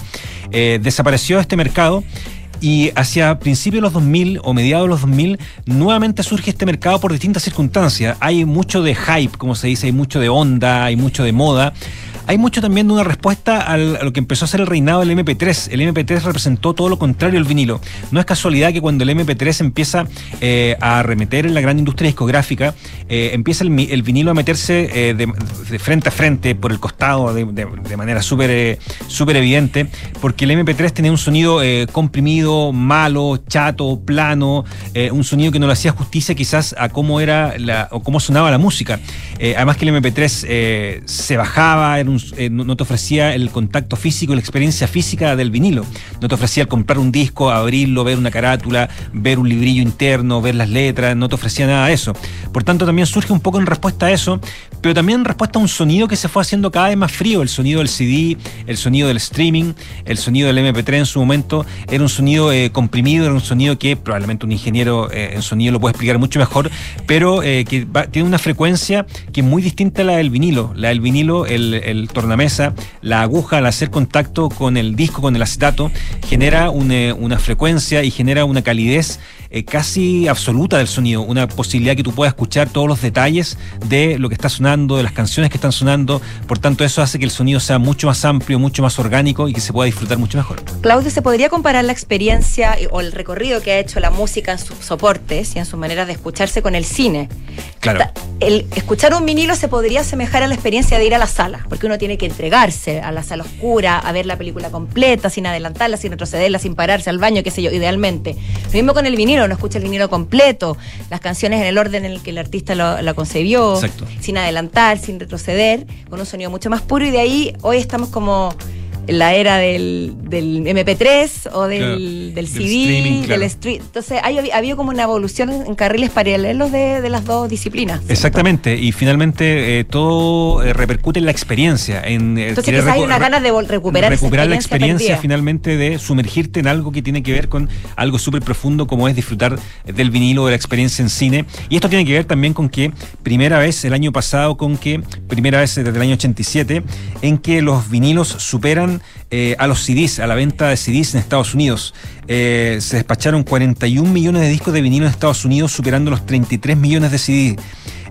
Speaker 15: Eh, desapareció este mercado. Y hacia principios de los 2000 o mediados de los 2000, nuevamente surge este mercado por distintas circunstancias. Hay mucho de hype, como se dice, hay mucho de onda, hay mucho de moda. Hay mucho también de una respuesta a lo que empezó a ser el reinado del MP3. El MP3 representó todo lo contrario al vinilo. No es casualidad que cuando el MP3 empieza eh, a arremeter en la gran industria discográfica, eh, empieza el, vinilo a meterse eh, de, frente a frente, por el costado, de, manera súper eh, súper evidente, porque el MP3 tenía un sonido comprimido, malo, chato, plano, un sonido que no le hacía justicia quizás a cómo era la, o cómo sonaba la música. Además que el MP3 eh, se bajaba, era eh, no, te ofrecía el contacto físico, la experiencia física del vinilo. No te ofrecía el comprar un disco, abrirlo, ver una carátula, ver un librillo interno, ver las letras, no te ofrecía nada de eso. Por tanto, también surge un poco en respuesta a eso, pero también en respuesta a un sonido que se fue haciendo cada vez más frío, el sonido del CD, el sonido del streaming, el sonido del MP3 en su momento, era un sonido eh, comprimido, era un sonido que probablemente un ingeniero eh, en sonido lo puede explicar mucho mejor, pero que tiene una frecuencia que es muy distinta a la del vinilo. La del vinilo, el tornamesa, la aguja al hacer contacto con el disco, con el acetato, genera una, una frecuencia y genera una calidez eh, casi absoluta del sonido, una posibilidad que tú puedas escuchar todos los detalles de lo que está sonando, de las canciones que están sonando, por tanto eso hace que el sonido sea mucho más amplio, mucho más orgánico y que se pueda disfrutar mucho mejor.
Speaker 2: Claudio, ¿se podría comparar la experiencia o el recorrido que ha hecho la música en sus soportes y en sus maneras de escucharse con el cine?
Speaker 15: Claro.
Speaker 2: El escuchar un vinilo se podría asemejar a la experiencia de ir a la sala, porque uno tiene que entregarse a la sala oscura, a ver la película completa, sin adelantarla, sin retrocederla, sin pararse al baño, qué sé yo, idealmente. Lo mismo con el vinilo, uno escucha el vinilo completo, las canciones en el orden en el que el artista lo, la concebió,
Speaker 15: Exacto.
Speaker 2: sin adelantar, sin retroceder, con un sonido mucho más puro y de ahí hoy estamos como la era del, del MP3 o del,
Speaker 15: Claro,
Speaker 2: del
Speaker 15: del
Speaker 2: CD, del
Speaker 15: claro.
Speaker 2: stream. Entonces hay, ha habido como una evolución en, carriles paralelos de, de las dos disciplinas.
Speaker 15: Exactamente, y finalmente eh, todo eh, repercute en la experiencia, en eh,
Speaker 2: Entonces quizás hay una ganas de recuperar, esa
Speaker 15: recuperar la
Speaker 2: experiencia
Speaker 15: experiencia
Speaker 2: perdida.
Speaker 15: finalmente de sumergirte en algo que tiene que ver con algo súper profundo como es disfrutar del vinilo, de la experiencia en cine. Y esto tiene que ver también con que primera vez el año pasado, con que primera vez desde el año 87, en que los vinilos superan eh, a los CDs, a la venta de CDs en Estados Unidos. Eh, se despacharon 41 millones de discos de vinilo en Estados Unidos, superando los 33 millones de CDs.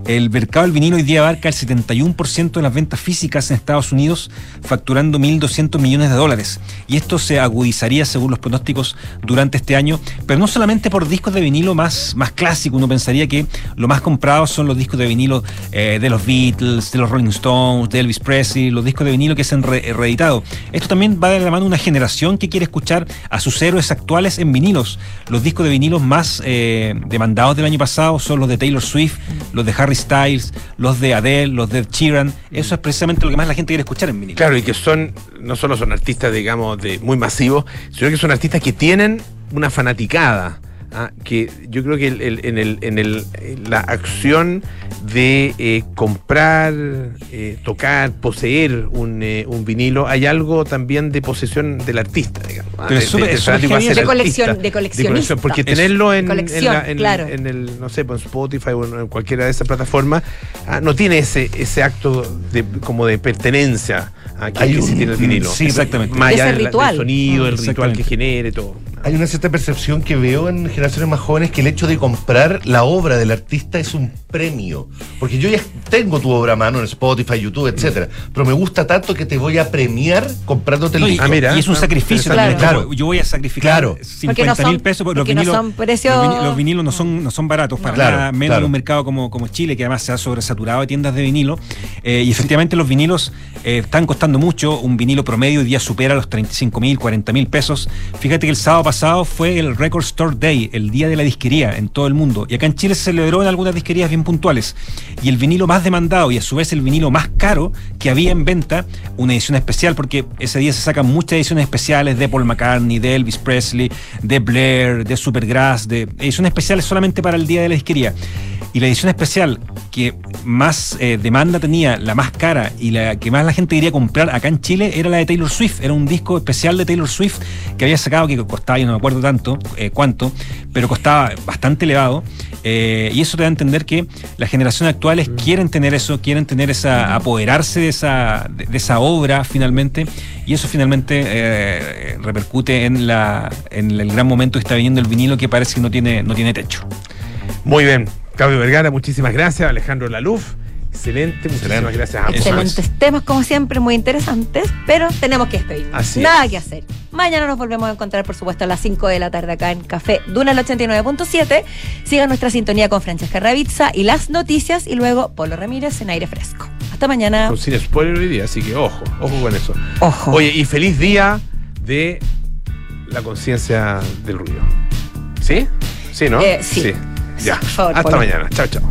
Speaker 15: El mercado del vinilo hoy día abarca el 71% de las ventas físicas en Estados Unidos, facturando 1.200 millones de dólares. Y esto se agudizaría, según los pronósticos, durante este año, pero no solamente por discos de vinilo más, más clásicos. Uno pensaría que lo más comprado son los discos de vinilo eh, de los Beatles, de los Rolling Stones, de Elvis Presley, los discos de vinilo que se han re- reeditado. Esto también va de la mano una generación que quiere escuchar a sus héroes actuales en vinilos. Los discos de vinilos más eh, demandados del año pasado son los de Taylor Swift, los de Harry Styles, los de Adele, los de Ed Sheeran. Eso es precisamente lo que más la gente quiere escuchar en vinilo.
Speaker 1: Claro, y que son, no solo son artistas, digamos, de muy masivos, sino que son artistas que tienen una fanaticada ah, que yo creo que el- el- en, el, en, el, en la acción de eh, comprar, eh, tocar, poseer un, eh, un vinilo, hay algo también de posesión del artista, digamos. ah,
Speaker 15: Pero
Speaker 1: de-
Speaker 15: es súper-
Speaker 1: de-
Speaker 15: es
Speaker 1: artista.
Speaker 2: de coleccionista.
Speaker 1: Porque tenerlo en, en
Speaker 2: colección,
Speaker 1: la- en-
Speaker 2: claro.
Speaker 1: en el, no sé, pues, en Spotify o en, cualquiera de esas plataformas, ah, no tiene ese, ese acto de, como de pertenencia ah, que,
Speaker 16: Hay
Speaker 1: que
Speaker 16: un-
Speaker 1: sí tiene el vinilo.
Speaker 16: sí, exactamente.
Speaker 1: Más allá del,
Speaker 2: ritual.
Speaker 1: del sonido, el ritual que genere, todo.
Speaker 16: Hay una cierta percepción que veo en generaciones más jóvenes que el hecho de comprar la obra del artista es un premio. Porque yo ya tengo tu obra a mano en Spotify, YouTube, etcétera. Pero me gusta tanto que te voy a premiar comprándote el
Speaker 15: No, y,
Speaker 16: disco.
Speaker 15: y es un sacrificio también.
Speaker 16: Claro.
Speaker 15: Yo voy a sacrificar
Speaker 16: Claro.
Speaker 15: 50 mil pesos porque los
Speaker 2: porque no
Speaker 15: vinilos,
Speaker 2: son precios-
Speaker 15: los vini- los vinilos no son, no son baratos para
Speaker 16: Claro,
Speaker 15: nada, menos
Speaker 16: claro.
Speaker 15: en un mercado como, como Chile, que además se ha sobresaturado de tiendas de vinilo. Eh, y efectivamente los vinilos eh, están costando mucho. Un vinilo promedio hoy día supera los 35 mil, 40 mil pesos. Fíjate que el sábado pasado fue el Record Store Day, el día de la disquería en todo el mundo. Y acá en Chile se celebró en algunas disquerías bien puntuales. Y el vinilo más demandado y a su vez el vinilo más caro que había en venta, una edición especial, porque ese día se sacan muchas ediciones especiales de Paul McCartney, de Elvis Presley, de Blair, de Supergrass, de ediciones especiales solamente para el día de la disquería. Y la edición especial que más eh, demanda tenía, la más cara y la que más la gente quería comprar acá en Chile era la de Taylor Swift. Era un disco especial de Taylor Swift que había sacado, que costaba, no me acuerdo tanto eh, cuánto, pero costaba bastante elevado. Eh, y eso te da a entender que las generaciones actuales quieren tener eso, quieren tener esa, apoderarse de esa, de, de esa obra finalmente, y eso finalmente eh, repercute en la, en el gran momento que está viniendo el vinilo que parece que no tiene, no tiene techo.
Speaker 1: Muy bien. Claudio Vergara, muchísimas gracias. Alejandro Laluf, excelente. Muchísimas gracias a ambos.
Speaker 2: Excelentes temas, como siempre, muy interesantes, pero tenemos que despedirnos.
Speaker 1: Así
Speaker 2: Nada
Speaker 1: es.
Speaker 2: que hacer. Mañana nos volvemos a encontrar, por supuesto, a las 5 de la tarde acá en Café Duna el 89.7. Sigan nuestra sintonía con Francesca Ravizza y las noticias, y luego Polo Ramírez en aire fresco. Hasta mañana.
Speaker 1: Con sin spoiler hoy día, así que ojo, ojo con eso.
Speaker 2: Ojo.
Speaker 1: Oye, y feliz día de la conciencia del ruido. ¿Sí? Sí, ¿no?
Speaker 2: Eh, sí.
Speaker 1: Ya.
Speaker 2: Por favor,
Speaker 1: Hasta
Speaker 2: Polo.
Speaker 1: mañana. Chao, chao.